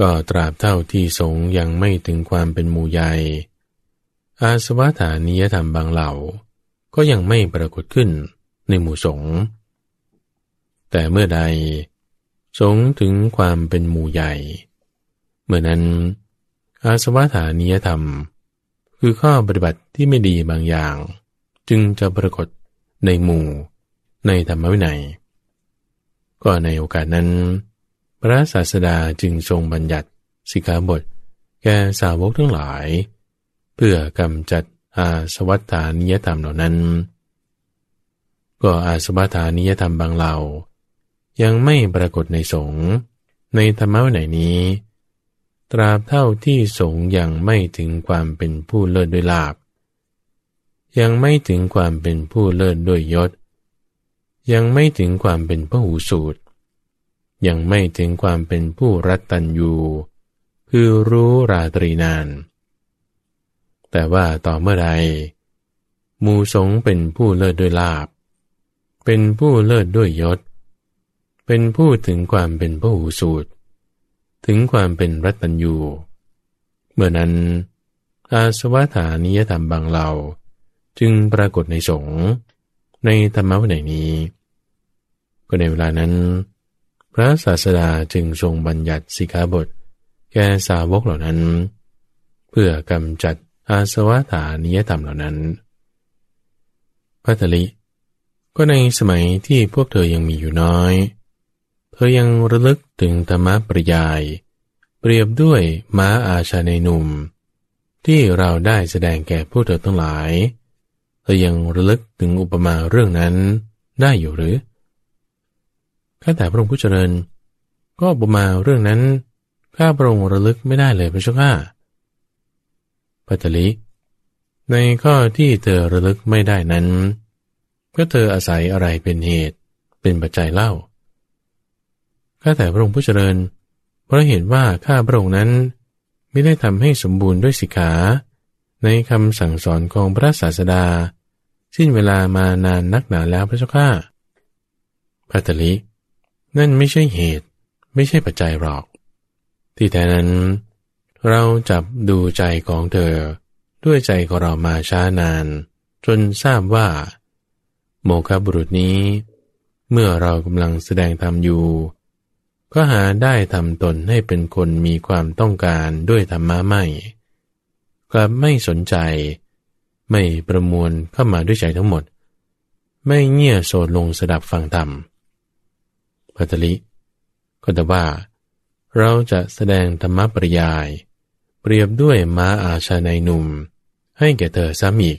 ก็ตราบเท่าที่สงยังไม่ถึงความเป็นหมู่ใหญ่อาสวัฏฐานิยธรรมบางเหล่า ก็ยังไม่ปรากฏขึ้นในหมู่สงฆ์ แต่เมื่อใด สงถึงความเป็นหมู่ใหญ่ เมื่อนั้น อาสวะฐานิยธรรม คือข้อปฏิบัติที่ไม่ดีบางอย่าง จึงจะปรากฏในหมู่ในธรรมวินัย ก็ในโอกาสนั้น พระศาสดาจึงทรงบัญญัติสิกขาบท แก่สาวกทั้งหลาย เพื่อกำจัดอาสวัฏฐานิยธรรมเหล่านั้น ก็อาสวัฏฐานิยธรรมบางเหล่า ยังไม่ปรากฏในสงฆ์ในธรรมะไหนนี้ ตราบเท่าที่สงฆ์ยังไม่ถึงความเป็นผู้เลิศด้วยลาบ ยังไม่ถึงความเป็นผู้เลิศด้วยยศ ยังไม่ถึงความเป็นพระหูสูตร ยังไม่ถึงความเป็นผู้รัตตัญยูคือรู้ราตรีนาน แต่ว่าต่อเมื่อใดมูสงเป็นผู้เลิศด้วยลาบ เป็นผู้เลิศด้วยยศ เป็นผู้ถึงความเป็นพระหูสูตร ถึงความเป็นรัตัญยูเมื่อนั้น อาสวัฏานิยธรรมบางเหล่า จึงปรากฏในสงฆ์ในธรรมะวันนี้ก็ในเวลานั้น พระศาสดาจึงทรงบัญญัติสิกขาบท แก่สาวกเหล่านั้น เพื่อกำจัดอาสวัฏานิยธรรมเหล่านั้นพัทลิก็ในสมัยที่พวกเธอยังมีอยู่น้อย เธอยังระลึกถึงธรรมะปริยาย เปรียบด้วยม้าอาชาในหนุ่ม ที่เราได้แสดงแก่ผู้เธอทั้งหลาย เธอยังระลึกถึงอุปมาเรื่องนั้นได้อยู่หรือข้าแต่พระองค์ผู้เจริญ ก็อุปมาเรื่องนั้นข้าพระองค์ระลึกไม่ได้เลยพระเจ้าข้าปัตลิในข้อที่เธอระลึกไม่ได้นั้น ก็เธออาศัยอะไรเป็นเหตุเป็นปัจจัยเล่า ข้าแต่พระองค์ผู้เจริญ เพราะเห็นว่าข้าพระองค์นั้นไม่ได้ทำให้สมบูรณ์ด้วยสิกขา ในคำสั่งสอนของพระศาสดา สิ้นเวลามานานนักหนาแล้วพระเจ้าข้าพัตลินั่นไม่ใช่เหตุ ไม่ใช่ปัจจัยหรอก ที่แท้นั้น เราจับดูใจของเธอ ด้วยใจของเรามาช้านาน จนทราบว่า โมคบุรุษนี้ เมื่อเรากำลังแสดงธรรมอยู่ ก็หาได้ทำตนให้เป็นคนมีความต้องการด้วยธรรมะไม่ กลับไม่สนใจ ไม่ประมวลเข้ามาด้วยใจทั้งหมด ไม่เงี่ยโสดลงสดับฟังธรรมพัตลิก็แต่ว่า เราจะแสดงธรรมปริยาย เปรียบด้วยม้าอาชาในหนุ่ม ให้แก่เธอซ้ำอีก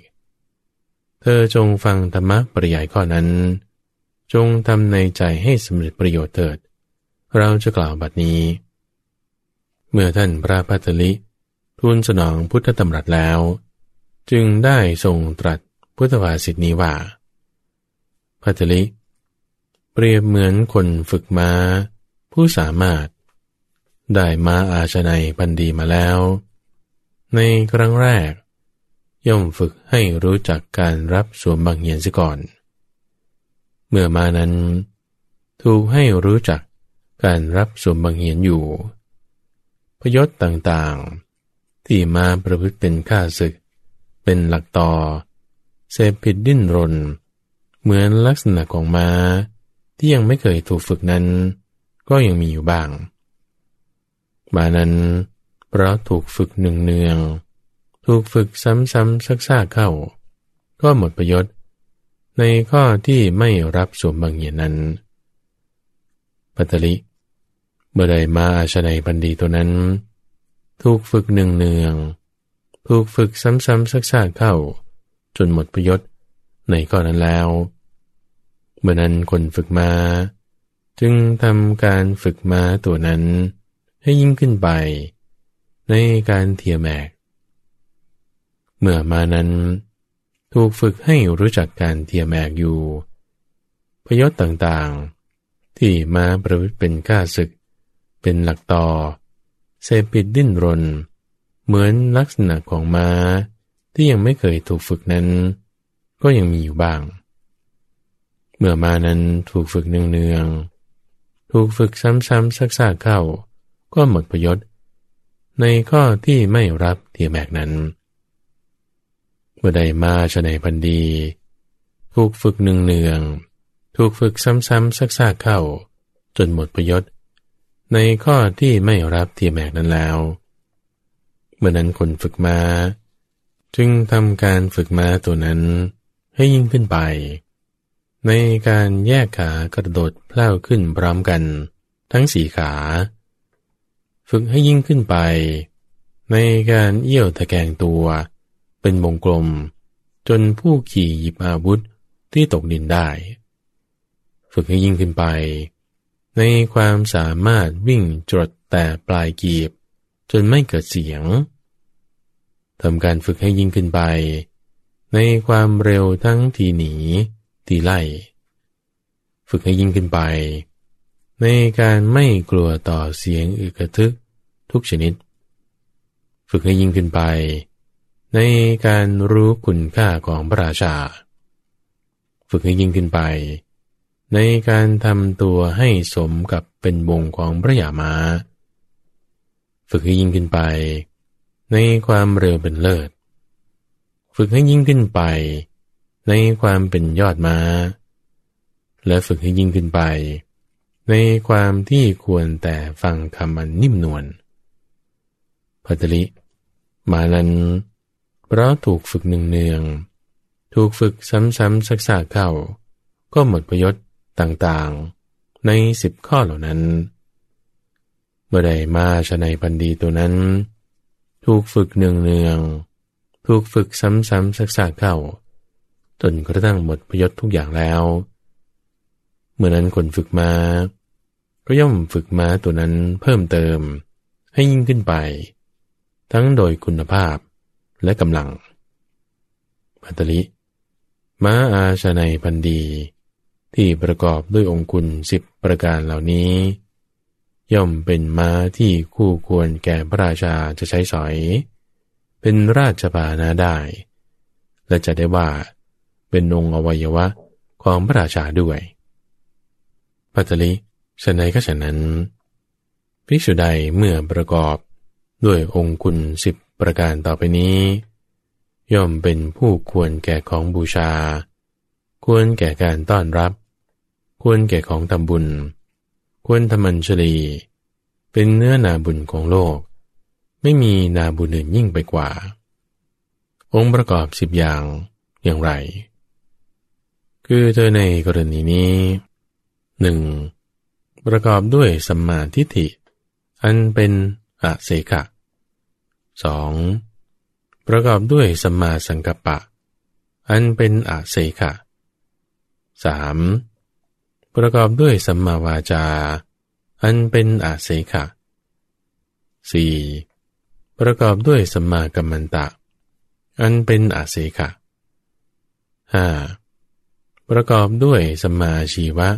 เธอจงฟังธรรมปริยายข้อนั้น จงทำในใจให้สำเร็จประโยชน์เถิด เราจะกล่าวบัดนี้ เมื่อท่านพระพัทลิทูลสนองพุทธธรรมรัตแล้ว จึงได้ทรงตรัสพุทธภาษิตนี้ว่าพัทลิเปรียบเหมือนคนฝึกมา้า ผู้สามารถ ได้มาอาชนัยพันดีมาแล้ว ในครั้งแรก ย่อมฝึกให้รู้จักการรับสวมบางเหียนซิก่อน เมื่อมานั้น ถูกให้รู้จัก การรับสมบังเหียนอยู่ พยศต่างๆ ที่มาประพฤติเป็นข้าศึก เป็นหลักต่อ เสพผิดดิ้นรน เหมือนลักษณะของม้า ที่ยังไม่เคยถูกฝึกนั้น ก็ยังมีอยู่บ้าง มานั้นเพราะถูกฝึกหนึ่งเนือง ถูกฝึกซ้ำๆซักๆเข้า ก็หมดประโยชน์ในข้อที่ไม่รับสวมบางเหียนนั้น ปัตตลิ เมื่อใดมาอาชนัยบันดีตัวนั้น ถูกฝึกหนึ่งเนืองถูกฝึกซ้ำๆซักๆเข้า จนหมดประยชน์ในข้อนั้นแล้ว เมื่อนั้นคนฝึกมา จึงทำการฝึกมาตัวนั้น ให้ยิ่งขึ้นไป ในการเทียแมก เมื่อมานั้น ถูกฝึกให้รู้จักการเทียแมกอยู่พยศต่างๆ ที่มาประพฤติเป็นก้าศึก เป็นหลักต่อ เสพปิดดิ้นรน เหมือนลักษณะของม้า ที่ยังไม่เคยถูกฝึกนั้น ก็ยังมีอยู่บ้าง เมื่อมานั้นถูกฝึกเนืองๆ ถูกฝึกซ้ำๆซักๆเข้า ก็หมดประโยชน์ในข้อที่ไม่รับเทียแมกนั้น เมื่อใดมาชนในพันดี ถูกฝึกเนืองๆ ถูกฝึกซ้ำๆซักๆเข้า จนหมดประโยชน์ ในข้อที่ไม่รับเทียแมกนั้นแล้ว เมื่อนั้นคนฝึกมาจึงทำการฝึกม้าตัวนั้นให้ยิ่งขึ้นไป ในการแยกขากระโดดเพล่าขึ้นพร้อมกันทั้งสี่ขา ฝึกให้ยิ่งขึ้นไป ในการเอี้ยวตะแกงตัวเป็นวงกลม จนผู้ขี่หยิบอาวุธที่ตกดินได้ ฝึกให้ยิ่งขึ้นไป ในความสามารถวิ่งจดแต่ปลายกีบ จนไม่เกิดเสียงทำการฝึกให้ยิ่งขึ้นไป ในความเร็วทั้งทีหนี ทีไล่ ฝึกให้ยิ่งขึ้นไป ในการไม่กลัวต่อเสียงอึกระทึกทุกชนิด ฝึกให้ยิ่งขึ้นไป ในการรู้คุณค่าของพระราชา ฝึกให้ยิ่งขึ้นไป ในการทำตัวให้สมกับเป็นวงของพระยามา ฝึกให้ยิ่งขึ้นไป ในความเร็วเป็นเลิศ ฝึกให้ยิ่งขึ้นไป ในความเป็นยอดมาและฝึกให้ยิ่งขึ้นไป ในความที่ควรแต่ฟังคำอันนิ่มนวลพัตลิมานั้นเพราะถูกฝึกหนึ่งเนือง ถูกฝึกซ้ำๆซักๆเข้า ก็หมดประโยชน์ ต่างๆ ในสิบข้อเหล่านั้น เมื่อใดมาชนัยพันดีตัวนั้น ถูกฝึกเนืองเนืองถูกฝึกซ้ำๆซักๆเข้า จนกระทั่งหมดประโยชน์ทุกอย่างแล้ว เมื่อนั้นคนฝึกมา ก็ย่อมฝึกม้าตัวนั้นเพิ่มเติม ให้ยิ่งขึ้นไป ทั้งโดยคุณภาพและกำลังปัตตลิม้าอาชาในพันดี ที่ประกอบด้วยองคุณสิบประการเหล่านี้ ย่อมเป็นม้าที่คู่ควรแก่พระราชาจะใช้สอย เป็นราชบานาได้ และจะได้ว่า เป็นองค์อวัยวะของพระราชาด้วยปัตตลิฉะนั้ก็ฉะนั้นภิกษุใดเมื่อประกอบด้วยองคุณสิบประการต่อไปนี้ ย่อมเป็นผู้ควรแก่ของบูชา ควรแก่การต้อนรับ ควรแก่ของทำบุญ ควรทำมัญชลี เป็นเนื้อนาบุญของโลก ไม่มีนาบุญอื่นยิ่งไปกว่า องค์ประกอบสิบอย่างอย่างไร คือเธอในกรณีนี้หนึ่งประกอบด้วยสัมมาทิฏฐิ อันเป็นอะเสกะ 2. ประกอบด้วยสัมมาสังกัปปะ อันเป็นอะเสกะ 3. ประกอบด้วยสัมมาวาจา อันเป็นอะเสกะ 4. ประกอบด้วยสัมมากัมมันตะ อันเป็นอาเสกะ 5. ประกอบด้วยสัมมาชีวะ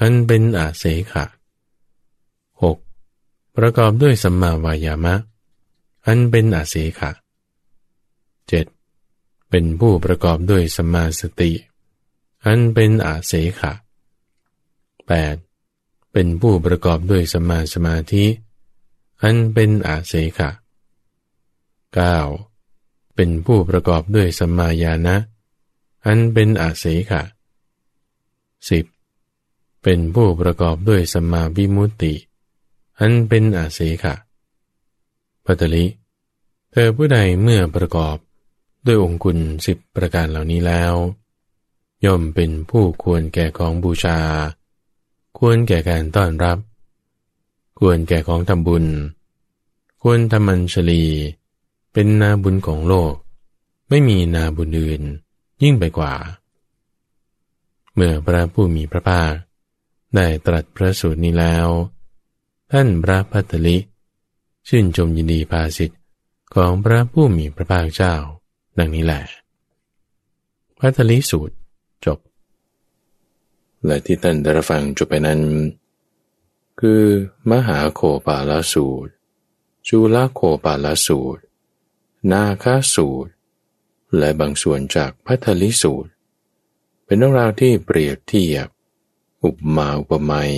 อันเป็นอาเสขะ 6. ประกอบด้วยสัมมาวายามะ อันเป็นอาเสขะ 7. เป็นผู้ประกอบด้วยสัมมาสติ อันเป็นอาเสขะ 8. เป็นผู้ประกอบด้วยสมาสมาธิ อันเป็นอาเสขะ 9. เป็นผู้ประกอบด้วยสมาญาณะอันเป็นอาเสขะ 10. เป็นผู้ประกอบด้วยสมาวิมุตติ อันเป็นอาเสขะปัตลิ เธอผู้ใดเมื่อประกอบด้วยองคุณสิบประการเหล่านี้แล้ว ย่อมเป็นผู้ควรแก่ของบูชา ควรแก่การต้อนรับ ควรแก่ของทำบุญ ควรทำมันชลี เป็นนาบุญของโลก ไม่มีนาบุญอื่น ยิ่งไปกว่า เมื่อพระผู้มีพระภาค ได้ตรัสพระสูตรนี้แล้ว ท่านพระพัตลิ ชื่นชมยินดีภาสิทธิ์ของพระผู้มีพระภาคเจ้า ดังนี้แหละพัตลิสูตร จบ และที่ท่านได้ฟังจบไปนั้น คือมหาโคปาลสูตร จุลโคปาลสูตร นาคาสูตร และบางส่วนจากพัทลิสูตร เป็นเรื่องราวที่เปรียบเทียบ อุปมาอุปไมย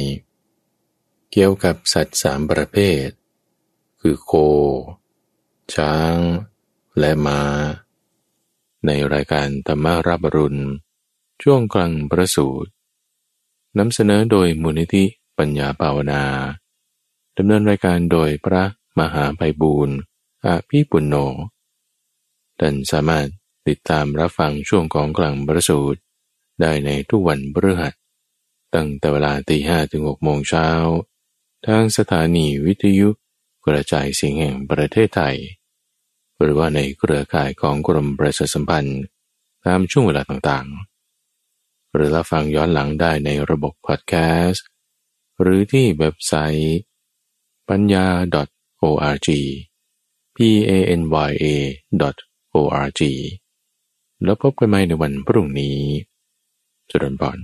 เกี่ยวกับสัตว์สามประเภท คือโค ช้าง และมา้าในรายการธรรมารับรุณ ช่วงกลางประสูตรนำเสนอโดยมูลนิธิปัญญาภาวนาดำเนินรายการโดยพระมหาไพบูรณ์อาภิปุณโญท่านสามารถติดตามรับฟังช่วงของกลางประสูตรได้ในทุกวันพฤหัสตั้งแต่เวลาตีห้ถึงหกโมงเช้า ทางสถานีวิทยุกระจายเสียงแห่งประเทศไทย หรือว่าในเครือข่ายของกรมประชาสัมพันธ์ตามช่วงเวลาต่างๆ หรือรับฟังย้อนหลังได้ในระบบพอดแคสต์ หรือที่เว็บไซต์ปัญญา .org p a n y a .org แล้วพบกันใหม่ในวันพรุ่งนี้จุดนบอน